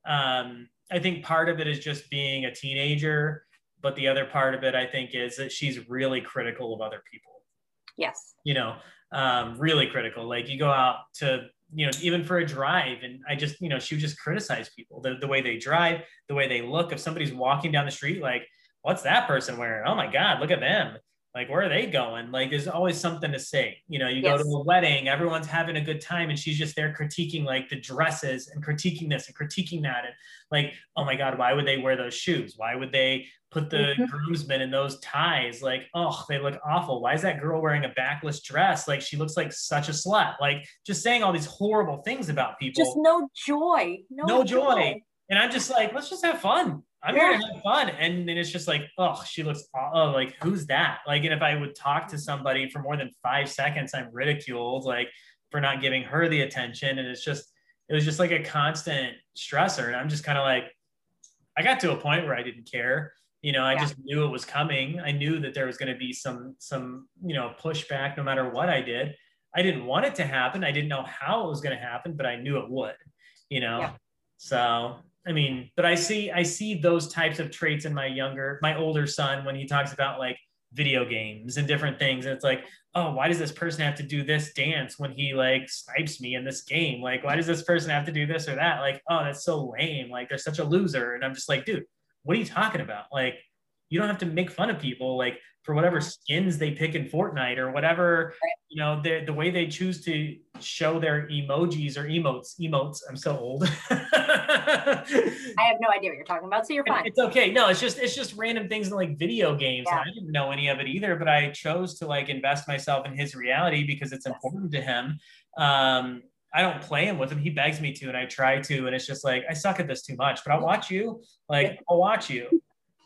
um, I think part of it is just being a teenager, but the other part of it, I think, is that she's really critical of other people, Yes. you know, um, really critical. Like you go out to, you know, even for a drive, and I just, you know, she would just criticize people, the, the way they drive, the way they look. If somebody's walking down the street, like, what's that person wearing? Oh my God, look at them like where are they going like there's always something to say you know you Yes. go to a wedding everyone's having a good time and she's just there critiquing like the dresses and critiquing this and critiquing that and like oh my god why would they wear those shoes why would they put the Mhm. groomsmen in those ties like oh they look awful why is that girl wearing a backless dress like she looks like such a slut like just saying all these horrible things about people Just no joy. No, no joy. And I'm just like, let's just have fun. I'm here to have fun. And then it's just like, oh, she looks, oh, like, who's that? Like, and if I would talk to somebody for more than five seconds, I'm ridiculed, like, for not giving her the attention. And it's just, it was just like a constant stressor. And I'm just kind of like, I got to a point where I didn't care. You know, I Yeah. just knew it was coming. I knew that there was going to be some, some, you know, pushback no matter what I did. I didn't want it to happen. I didn't know how it was going to happen, but I knew it would, you know? Yeah. So, I mean, but I see, I see those types of traits in my younger, my older son when he talks about like video games and different things. And it's like, oh, why does this person have to do this dance when he like snipes me in this game? Like, why does this person have to do this or that? Like, oh, that's so lame. Like, they're such a loser. And I'm just like, dude, what are you talking about? Like, you don't have to make fun of people like for whatever skins they pick in Fortnite or whatever, you know, the the way they choose to show their emojis or emotes. Emotes. I'm so old. I have no idea what you're talking about, so you're fine. It's okay. No, it's just it's just random things in like video games. Yeah. I didn't know any of it either, but I chose to like invest myself in his reality because it's Yes. important to him. Um, I don't play him with him. He begs me to, and I try to, and it's just like I suck at this too much. But I'll watch you. Like I'll watch you.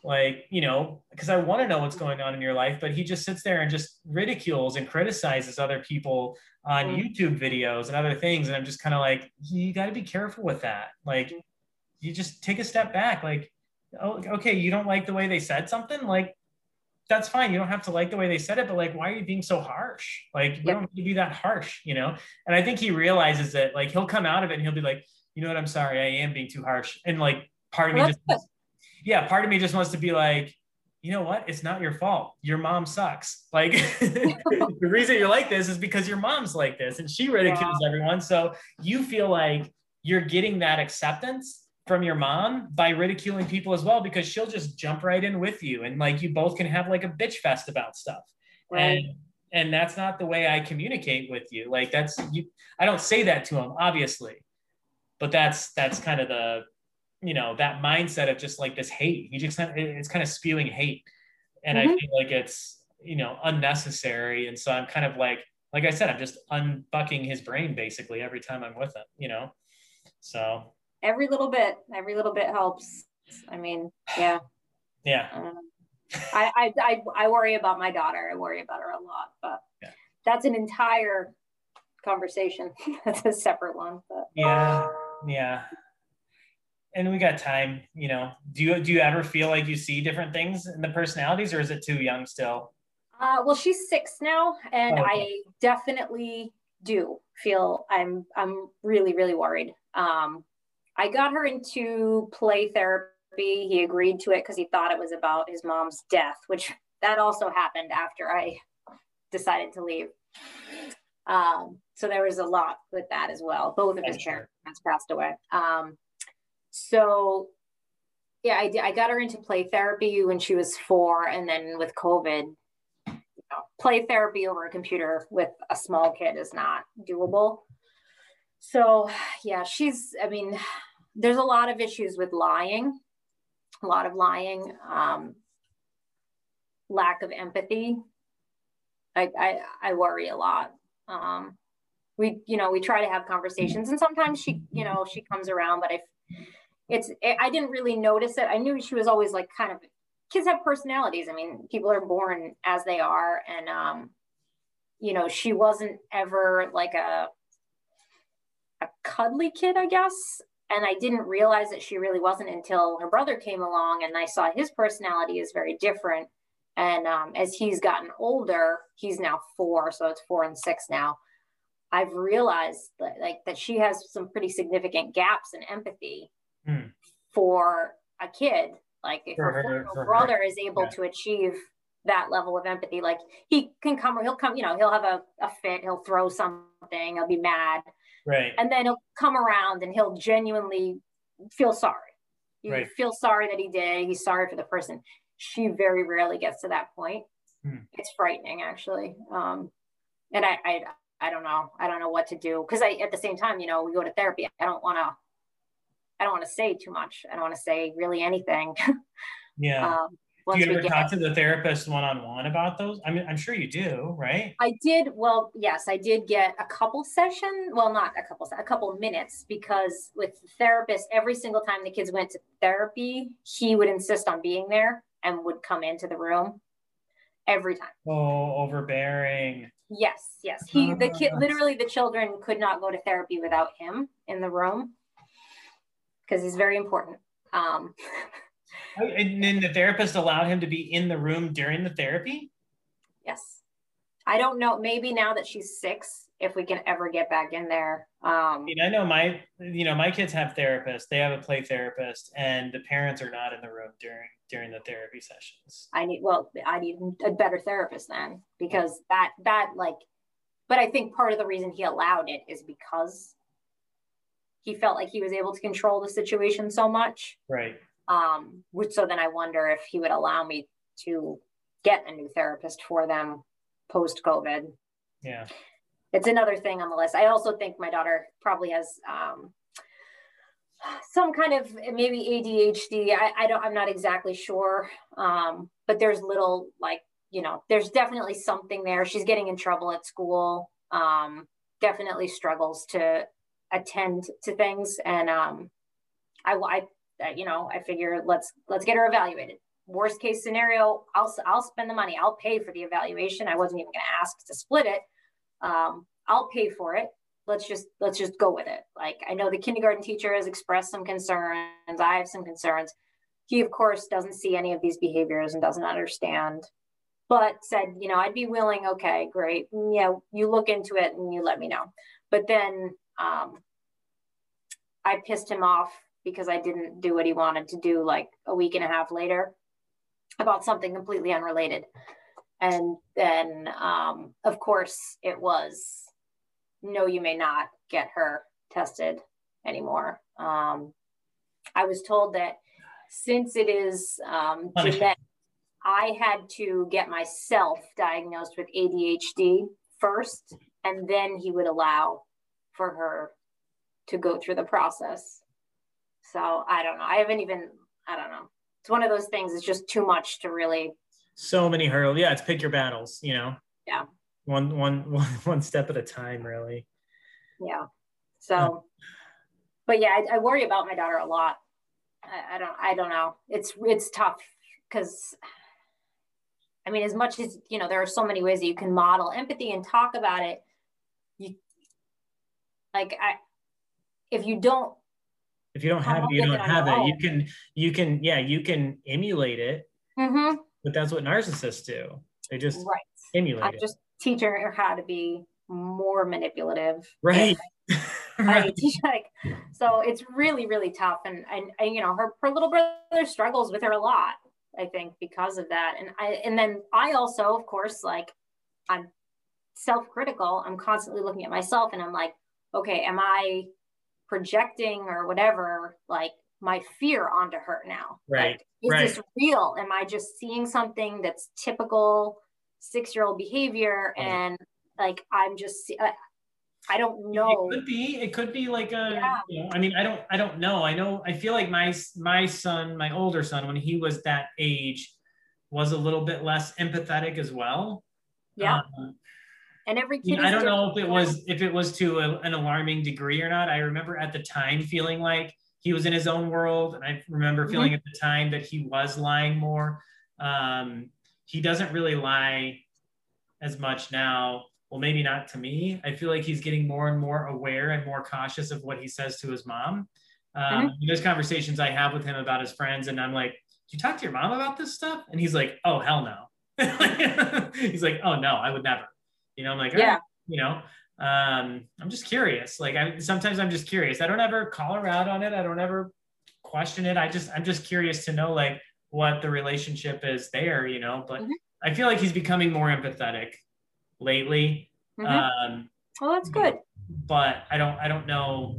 Like you know, because I want to know what's going on in your life. But he just sits there and just ridicules and criticizes other people on Mm. YouTube videos and other things, and I'm just kind of like, you got to be careful with that. Like you just take a step back like oh, okay you don't like the way they said something like that's fine you don't have to like the way they said it but like why are you being so harsh like you Yep. don't need to be that harsh you know and i think he realizes that like he'll come out of it and he'll be like you know what i'm sorry i am being too harsh and like part of me just yeah part of me just wants to be like you know what? It's not your fault. Your mom sucks. Like the reason you're like this is because your mom's like this and she ridicules everyone. So you feel like you're getting that acceptance from your mom by ridiculing people as well because she'll just jump right in with you and like you both can have like a bitch fest about stuff. Right. and and that's not the way i communicate with you. Like that's you i don't say that to him obviously but that's that's kind of the you know that mindset of just like this hate he just it's kind of spewing hate and i Mhm. feel like it's you know unnecessary and so i'm kind of like like i said i'm just unbucking his brain basically every time i'm with him you know so Every little bit, every little bit helps. I mean, yeah. yeah Um, I, I, I, I worry about my daughter. I worry about her a lot, but Yeah. that's an entire conversation. that's a separate one. But yeah yeah and we got time you know do you do you ever feel like you see different things in the personalities or is it too young still Uh, well, she's six now, and Oh, okay. I definitely do feel I'm I'm really really worried. Um, I got her into play therapy. He agreed to it because he thought it was about his mom's death, which that also happened after I decided to leave. Um, so there was a lot with that as well. Both of his parents passed away. Um, so yeah, I, I got her into play therapy when she was four, and then with COVID, you know, play therapy over a computer with a small kid is not doable. So yeah, she's. I mean, there's a lot of issues with lying, a lot of lying, um, lack of empathy. I I, I worry a lot. Um, we you know we try to have conversations, and sometimes she you know she comes around, but I it's I didn't really notice it. I knew she was always like kind of kids have personalities. I mean, people are born as they are, and um, you know, she wasn't ever like a a cuddly kid, I guess. And I didn't realize that she really wasn't until her brother came along, and I saw his personality is very different. And um, as he's gotten older, he's now four, so it's four and six now. I've realized that, like that she has some pretty significant gaps in empathy Hmm. for a kid. Like if For her her- four-year-old for her. brother is able Yeah. to achieve that level of empathy, like he can come, or he'll come, you know, he'll have a, a fit, he'll throw something, he'll be mad, right and then he'll come around and he'll genuinely feel sorry. You Right. feel sorry that he did. He's sorry for the person. She very rarely gets to that point. Hmm. It's frightening, actually. Um, and I, I, I don't know. I don't know what to do because I, at the same time, you know, we go to therapy. I don't want to. I don't want to say too much. I don't want to say really anything. Yeah. um, do you ever talk to the therapist one on one about those? I mean, I'm sure you do, right? I did. Well, yes, I did get a couple session. Well, not a couple, a couple minutes because with the therapist, every single time the kids went to therapy, he would insist on being there and would come into the room every time. Oh, overbearing. Yes, yes. He, the kid, ah. literally, the children could not go to therapy without him in the room because he's very important. Um, And then the therapist allowed him to be in the room during the therapy? Yes. I don't know. Maybe now that she's six, if we can ever get back in there. Um, I, mean, I know my, you know, my kids have therapists. They have a play therapist, and the parents are not in the room during during the therapy sessions. I need well, I need a better therapist then because that that like, but I think part of the reason he allowed it is because he felt like he was able to control the situation so much. Right. Um, which so then I wonder if he would allow me to get a new therapist for them post COVID. Yeah. It's another thing on the list. I also think my daughter probably has um, some kind of maybe ADHD. I, I don't, I'm not exactly sure. Um, but there's little like, you know, there's definitely something there. She's getting in trouble at school. Um, definitely struggles to attend to things. And um, I, I you know i figure let's let's get her evaluated. Worst case scenario i'll i'll spend the money. I'll pay for the evaluation. I wasn't even going to ask to split it. Um, i'll pay for it. Let's just let's just go with it. Like i know the kindergarten teacher has expressed some concerns. I have some concerns. He of course doesn't see any of these behaviors and doesn't understand but said you know i'd be willing. Okay great. Yeah you look into it and you let me know. But then um, i pissed him off because I didn't do what he wanted to do like a week and a half later about something completely unrelated. And then, um, of course, it was no, you may not get her tested anymore. Um, I was told that since it is um, genetic, I had to get myself diagnosed with ADHD first, and then he would allow for her to go through the process. So I don't know. I haven't even, I don't know. It's one of those things, it's just too much to really. So many hurdles. Yeah, it's pick your battles, you know? Yeah. One, one, one, one step at a time, really. Yeah. So, but yeah, I, I worry about my daughter a lot. I, I don't, I don't know. It's, it's tough because I mean, as much as, you know, there are so many ways that you can model empathy and talk about it. Like, I, if you don't if you don't have it, you don't have it. You can, you can, yeah, you can emulate it. Mm-hmm. But that's what narcissists do. They just right. emulate I'm it. just teaching her how to be more manipulative. Right. right. like so it's really really tough and, and and you know her her little brother struggles with her a lot i think because of that and i and then i also of course like i'm self-critical i'm constantly looking at myself and i'm like okay am i projecting or whatever like my fear onto her now? Right like, is right. this real? Am i just seeing something that's typical six year old behavior and like i'm just uh, i don't know it could be it could be like a yeah. you know, i mean i don't i don't know. I know i feel like my my son my older son when he was that age was a little bit less empathetic as well. Yeah. Um, and every kid i don't know if it was if it was to a, an alarming degree or not. I remember at the time feeling like he was in his own world and i remember mm-hmm. feeling mm-hmm. at the time that he was lying more. Um, he doesn't really lie as much now. Well maybe not to me. I feel like he's getting more and more aware and more cautious of what he says to his mom. Um, mm-hmm. there's conversations i have with him about his friends and i'm like do you talk to your mom about this stuff? And he's like oh hell no. He's like oh no i would never you know, I'm like, yeah, right, you know, um, I'm just curious. Like I sometimes I'm just curious. I don't ever call her out on it. I don't ever question it. I just I'm just curious to know like what the relationship is there, you know. But mm-hmm. I feel like he's becoming more empathetic lately. Mm-hmm. Um, well, that's good. But I don't I don't know.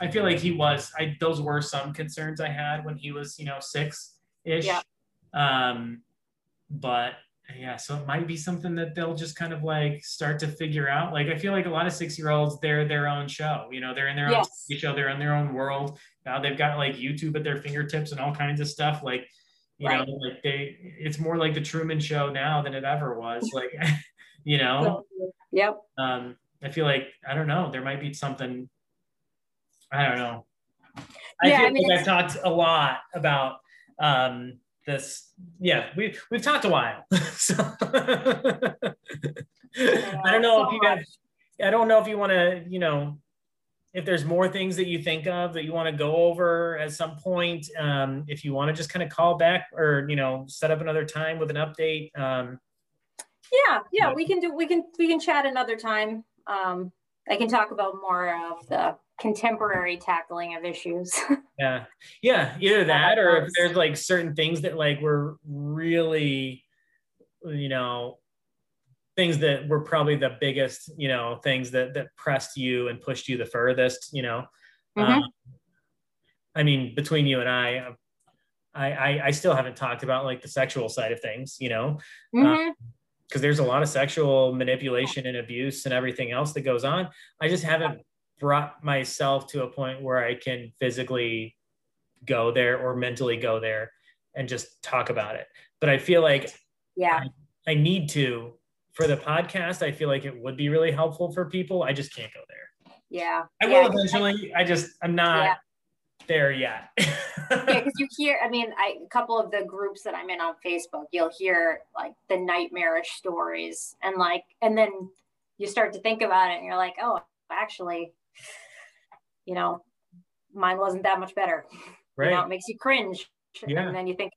I feel like he was. I those were some concerns I had when he was you know six ish. Yeah. Um, but yeah, so it might be something that they'll just kind of like start to figure out. Like I feel like a lot of six year olds, they're their own show. You know, they're in their Yes. own show, they're in their own world. Now they've got like YouTube at their fingertips and all kinds of stuff. Like, you Right. know, like they it's more like the Truman show now than it ever was. Like, you know, Yep. um, I feel like I don't know, there might be something I don't know. I Yeah, feel I mean, like I've talked a lot about um this yeah we we've talked a while so i don't know so if you guys i don't know if you want to you know if there's more things that you think of that you want to go over at some point um, if you want to just kind of call back or you know set up another time with an update um, Yeah, yeah, Yeah. we can do we can we can chat another time. Um I can talk about more of the contemporary tackling of issues. yeah yeah either that or if there's like certain things that like were really you know things that were probably the biggest you know things that that pressed you and pushed you the furthest you know Mhm. Um, i mean between you and i I, I i still haven't talked about like the sexual side of things you know Mhm. because there's a lot of sexual manipulation and abuse and everything else that goes on. I just haven't brought myself to a point where I can physically go there or mentally go there and just talk about it. But I feel like Yeah. I need to for the podcast. I feel like it would be really helpful for people. I just can't go there. Yeah. I yeah, will eventually. I just I'm not Yeah. there yet. Yeah, because you hear, I mean, I, a couple of the groups that I'm in on Facebook, you'll hear like the nightmarish stories, and like, and then you start to think about it, and you're like, oh, actually, you know, mine wasn't that much better. You know, right. it makes you cringe, Yeah. and then you think,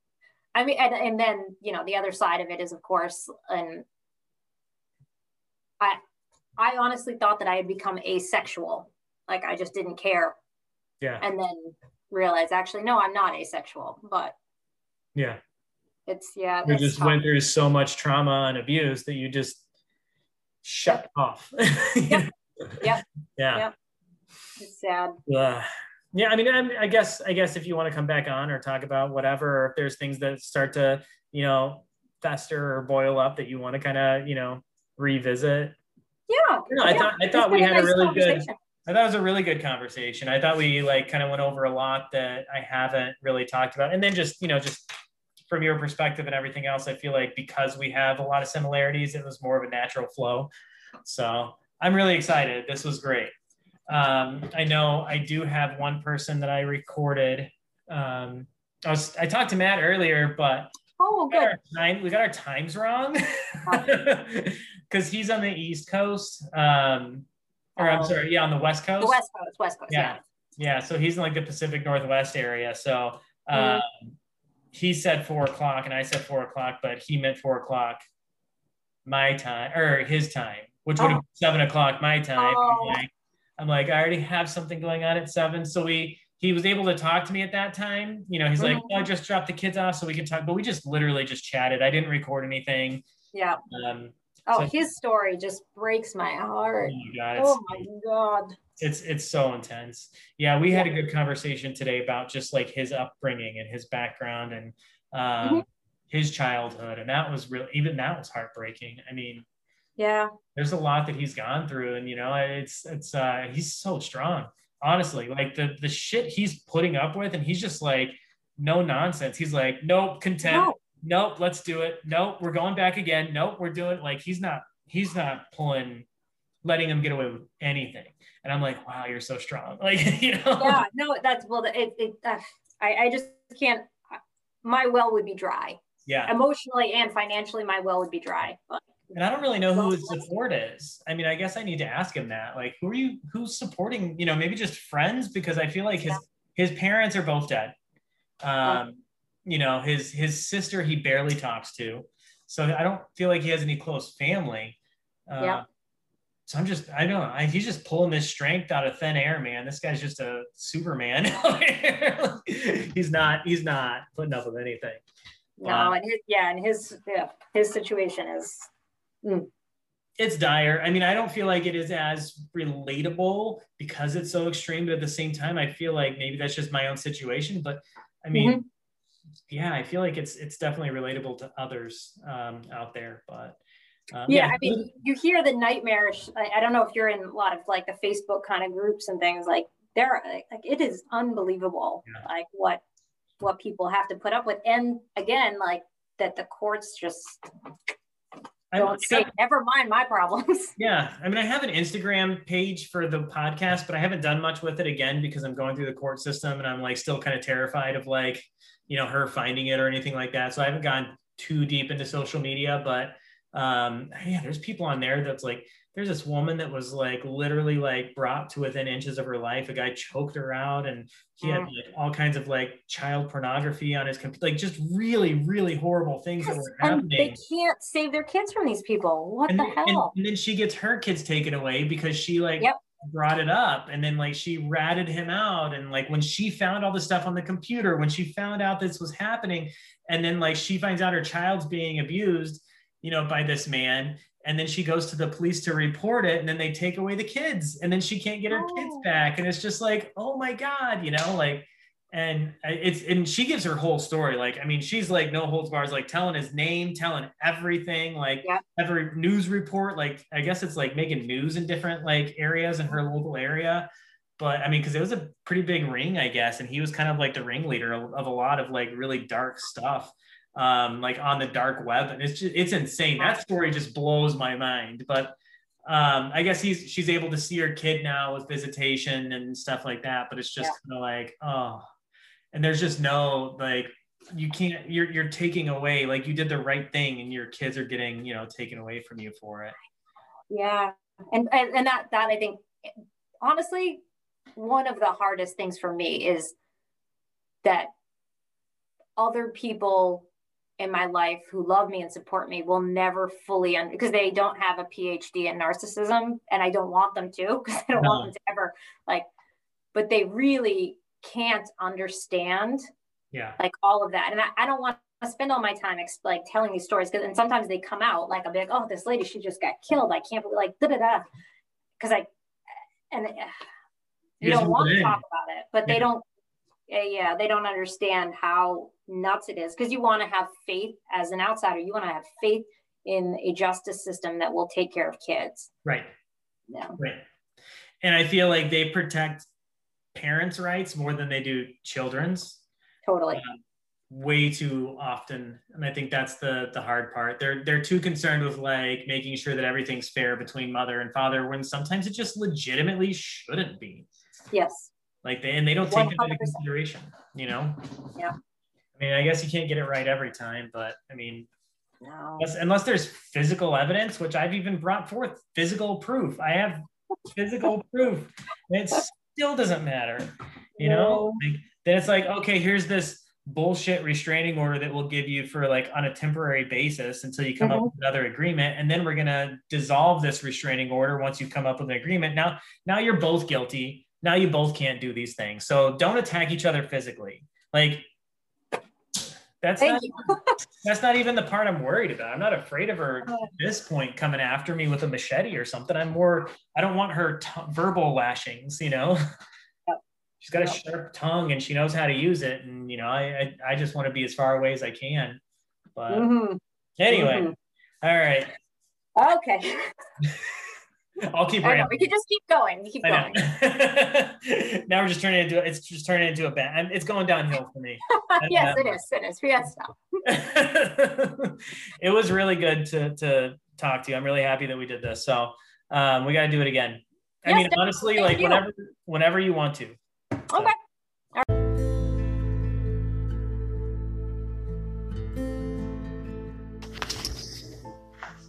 I mean, and, and then you know, the other side of it is, of course, and I, I honestly thought that I had become asexual, like I just didn't care Yeah. and then realize actually no i'm not asexual but Yeah. it's yeah You just tough. went through so much trauma and abuse that you just shut off. Yep. Yep. Yeah. Yep. It's sad Ugh. yeah. I mean, I, I guess, I guess if you want to come back on or talk about whatever, or if there's things that start to, you know, fester or boil up that you want to kind of, you know, revisit. yeah No, I yeah. thought, I thought we had a nice really good. I thought it was a really good conversation. I thought we like kind of went over a lot that I haven't really talked about. And then just, you know, just from your perspective and everything else, I feel like because we have a lot of similarities, it was more of a natural flow. So I'm really excited. This was great. Um, I know I do have one person that I recorded. Um, I was I talked to Matt earlier, but oh we got good our time we got our times wrong because he's on the east coast um or i'm Oh. sorry yeah on the west coast the west coast west coast Yeah. yeah, yeah so he's in like the pacific northwest area so um Mhm. he said four o'clock and i said four o'clock but he meant four o'clock my time or his time which would have been seven o'clock my time Oh. Like i'm like i already have something going on at seven so we he was able to talk to me at that time. You know, he's like, Mhm. oh, I just dropped the kids off so we could talk, but we just literally just chatted. I didn't record anything. yeah. Um, oh So- his story just breaks my oh heart my God, oh my god it's, it's so intense. Yeah. We had a good conversation today about just like his upbringing and his background and, um, Mhm. his childhood. And that was really, even that was heartbreaking. I mean, yeah there's a lot that he's gone through and, you know, it's, it's, uh, he's so strong, honestly, like the, the shit he's putting up with. And he's just like, no nonsense. He's like, nope, content. no nope, let's do it. Nope, we're going back again. Nope, we're doing like he's not he's not pulling letting him get away with anything. And I'm like, wow, you're so strong. Like, you know. yeah no that's well it, it uh, I, I just can't my well would be dry Yeah. emotionally and financially my well would be dry but And I don't really know who his support is. I mean, I guess I need to ask him that. Like, who are you who's supporting, you know, maybe just friends because I feel like his his parents are both dead. Um, you know, his his sister he barely talks to. So I don't feel like he has any close family. Uh, Yeah. So I'm just, I don't know. I, he's just pulling this strength out of thin air, man. This guy's just a Superman. he's not, he's not putting up with anything. no Wow. and his, yeah and his yeah his situation is it's dire. I mean, I don't feel like it is as relatable because it's so extreme, but at the same time, I feel like maybe that's just my own situation. But I mean, yeah, I feel like it's it's definitely relatable to others um, out there. But um, yeah, yeah, I mean, you hear the nightmarish. I, I, don't know if you're in a lot of like the Facebook kind of groups and things. Like there, like it is unbelievable, yeah. like what what people have to put up with, and again, like that the courts just don't say, never mind my problems. Yeah. I mean, I have an Instagram page for the podcast, but I haven't done much with it again because I'm going through the court system and I'm like still kind of terrified of like, you know, her finding it or anything like that. So I haven't gone too deep into social media, but um, yeah, there's people on there that's like, there's this woman that was like literally like brought to within inches of her life. A guy choked her out, and he had mm. like all kinds of like child pornography on his computer, like just really, really horrible things yes, that were happening. they can't save their kids from these people. What and the hell? And, and, then she gets her kids taken away because she like yep. brought it up, and then like she ratted him out, and like when she found all the stuff on the computer, when she found out this was happening, and then like she finds out her child's being abused you know, by this man. And then she goes to the police to report it, and then they take away the kids, and then she can't get her oh. kids back. And it's just like, oh my God, you know, like, and it's, and she gives her whole story. Like, I mean, she's like no holds bars, like telling his name, telling everything, like yeah. every news report. Like, I guess it's like making news in different like areas in her local area but I mean, because it was a pretty big ring, I guess, and he was kind of like the ringleader of, of, a lot of like really dark stuff um, like on the dark web, and it's just, it's insane. That story just blows my mind. But um, I guess he's she's able to see her kid now with visitation and stuff like that. But it's just yeah. kind of like oh, and there's just no like you can't you're you're taking away like you did the right thing and your kids are getting you know taken away from you for it yeah and and, and that that i think honestly one of the hardest things for me is that other people in my life who love me and support me will never fully un- because they don't have a phd in narcissism and i don't want them to because i don't no. want them to ever like but they really can't understand yeah like all of that and i, I don't want to spend all my time ex- like telling these stories because and sometimes they come out like i'll be like oh this lady she just got killed i can't believe like da da da because i and uh, you don't want to talk about it but yeah. they don't yeah they don't understand how nuts it is because you want to have faith as an outsider. You want to have faith in a justice system that will take care of kids. Right. Yeah. Right. And i feel like they protect parents rights more than they do children's. Totally. Uh, way too often and i think that's the the hard part. They're they're too concerned with like making sure that everything's fair between mother and father when sometimes it just legitimately shouldn't be. Yes. Like they and they don't take 100%. that into consideration you know? Yeah I mean, I guess you can't get it right every time, but I mean, no. unless, unless there's physical evidence, which I've even brought forth physical proof. I have physical proof. It still doesn't matter, you no. know. Like, then it's like, okay, here's this bullshit restraining order that we'll give you for like on a temporary basis until you come mm-hmm. up with another agreement and then we're going to dissolve this restraining order once you come up with an agreement now now you're both guilty now you both can't do these things so don't attack each other physically like that's not, that's not even the part I'm worried about. I'm not afraid of her at this point coming after me with a machete or something. I'm more, I don't want her t- verbal lashings, you know? Yep. She's got a sharp tongue and she knows how to use it. And, you know, I, I, I just want to be as far away as I can. But mm-hmm. anyway, mm-hmm. all right. Okay. I'll keep. I know, we can just keep going. We keep going. now we're just turning into it's just turning into a band. It's going downhill for me. yes, it is. It is. We have to it was really good to to talk to you. I'm really happy that we did this. So um, we got to do it again. I yes, mean, honestly, like you. whenever whenever you want to. So. Okay.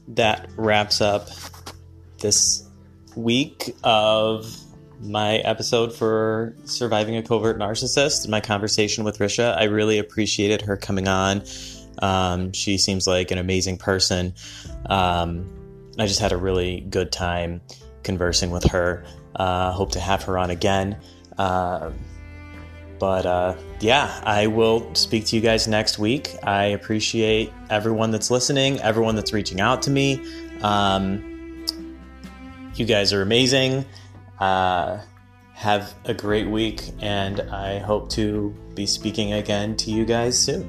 That wraps up this week of my episode for surviving a covert narcissist my conversation with risha. I really appreciated her coming on. Um, she seems like an amazing person. Um, i just had a really good time conversing with her. Uh, hope to have her on again. Uh, but uh, yeah i will speak to you guys next week. I appreciate everyone that's listening everyone that's reaching out to me. Um, you guys are amazing. Uh, have a great week, and I hope to be speaking again to you guys soon.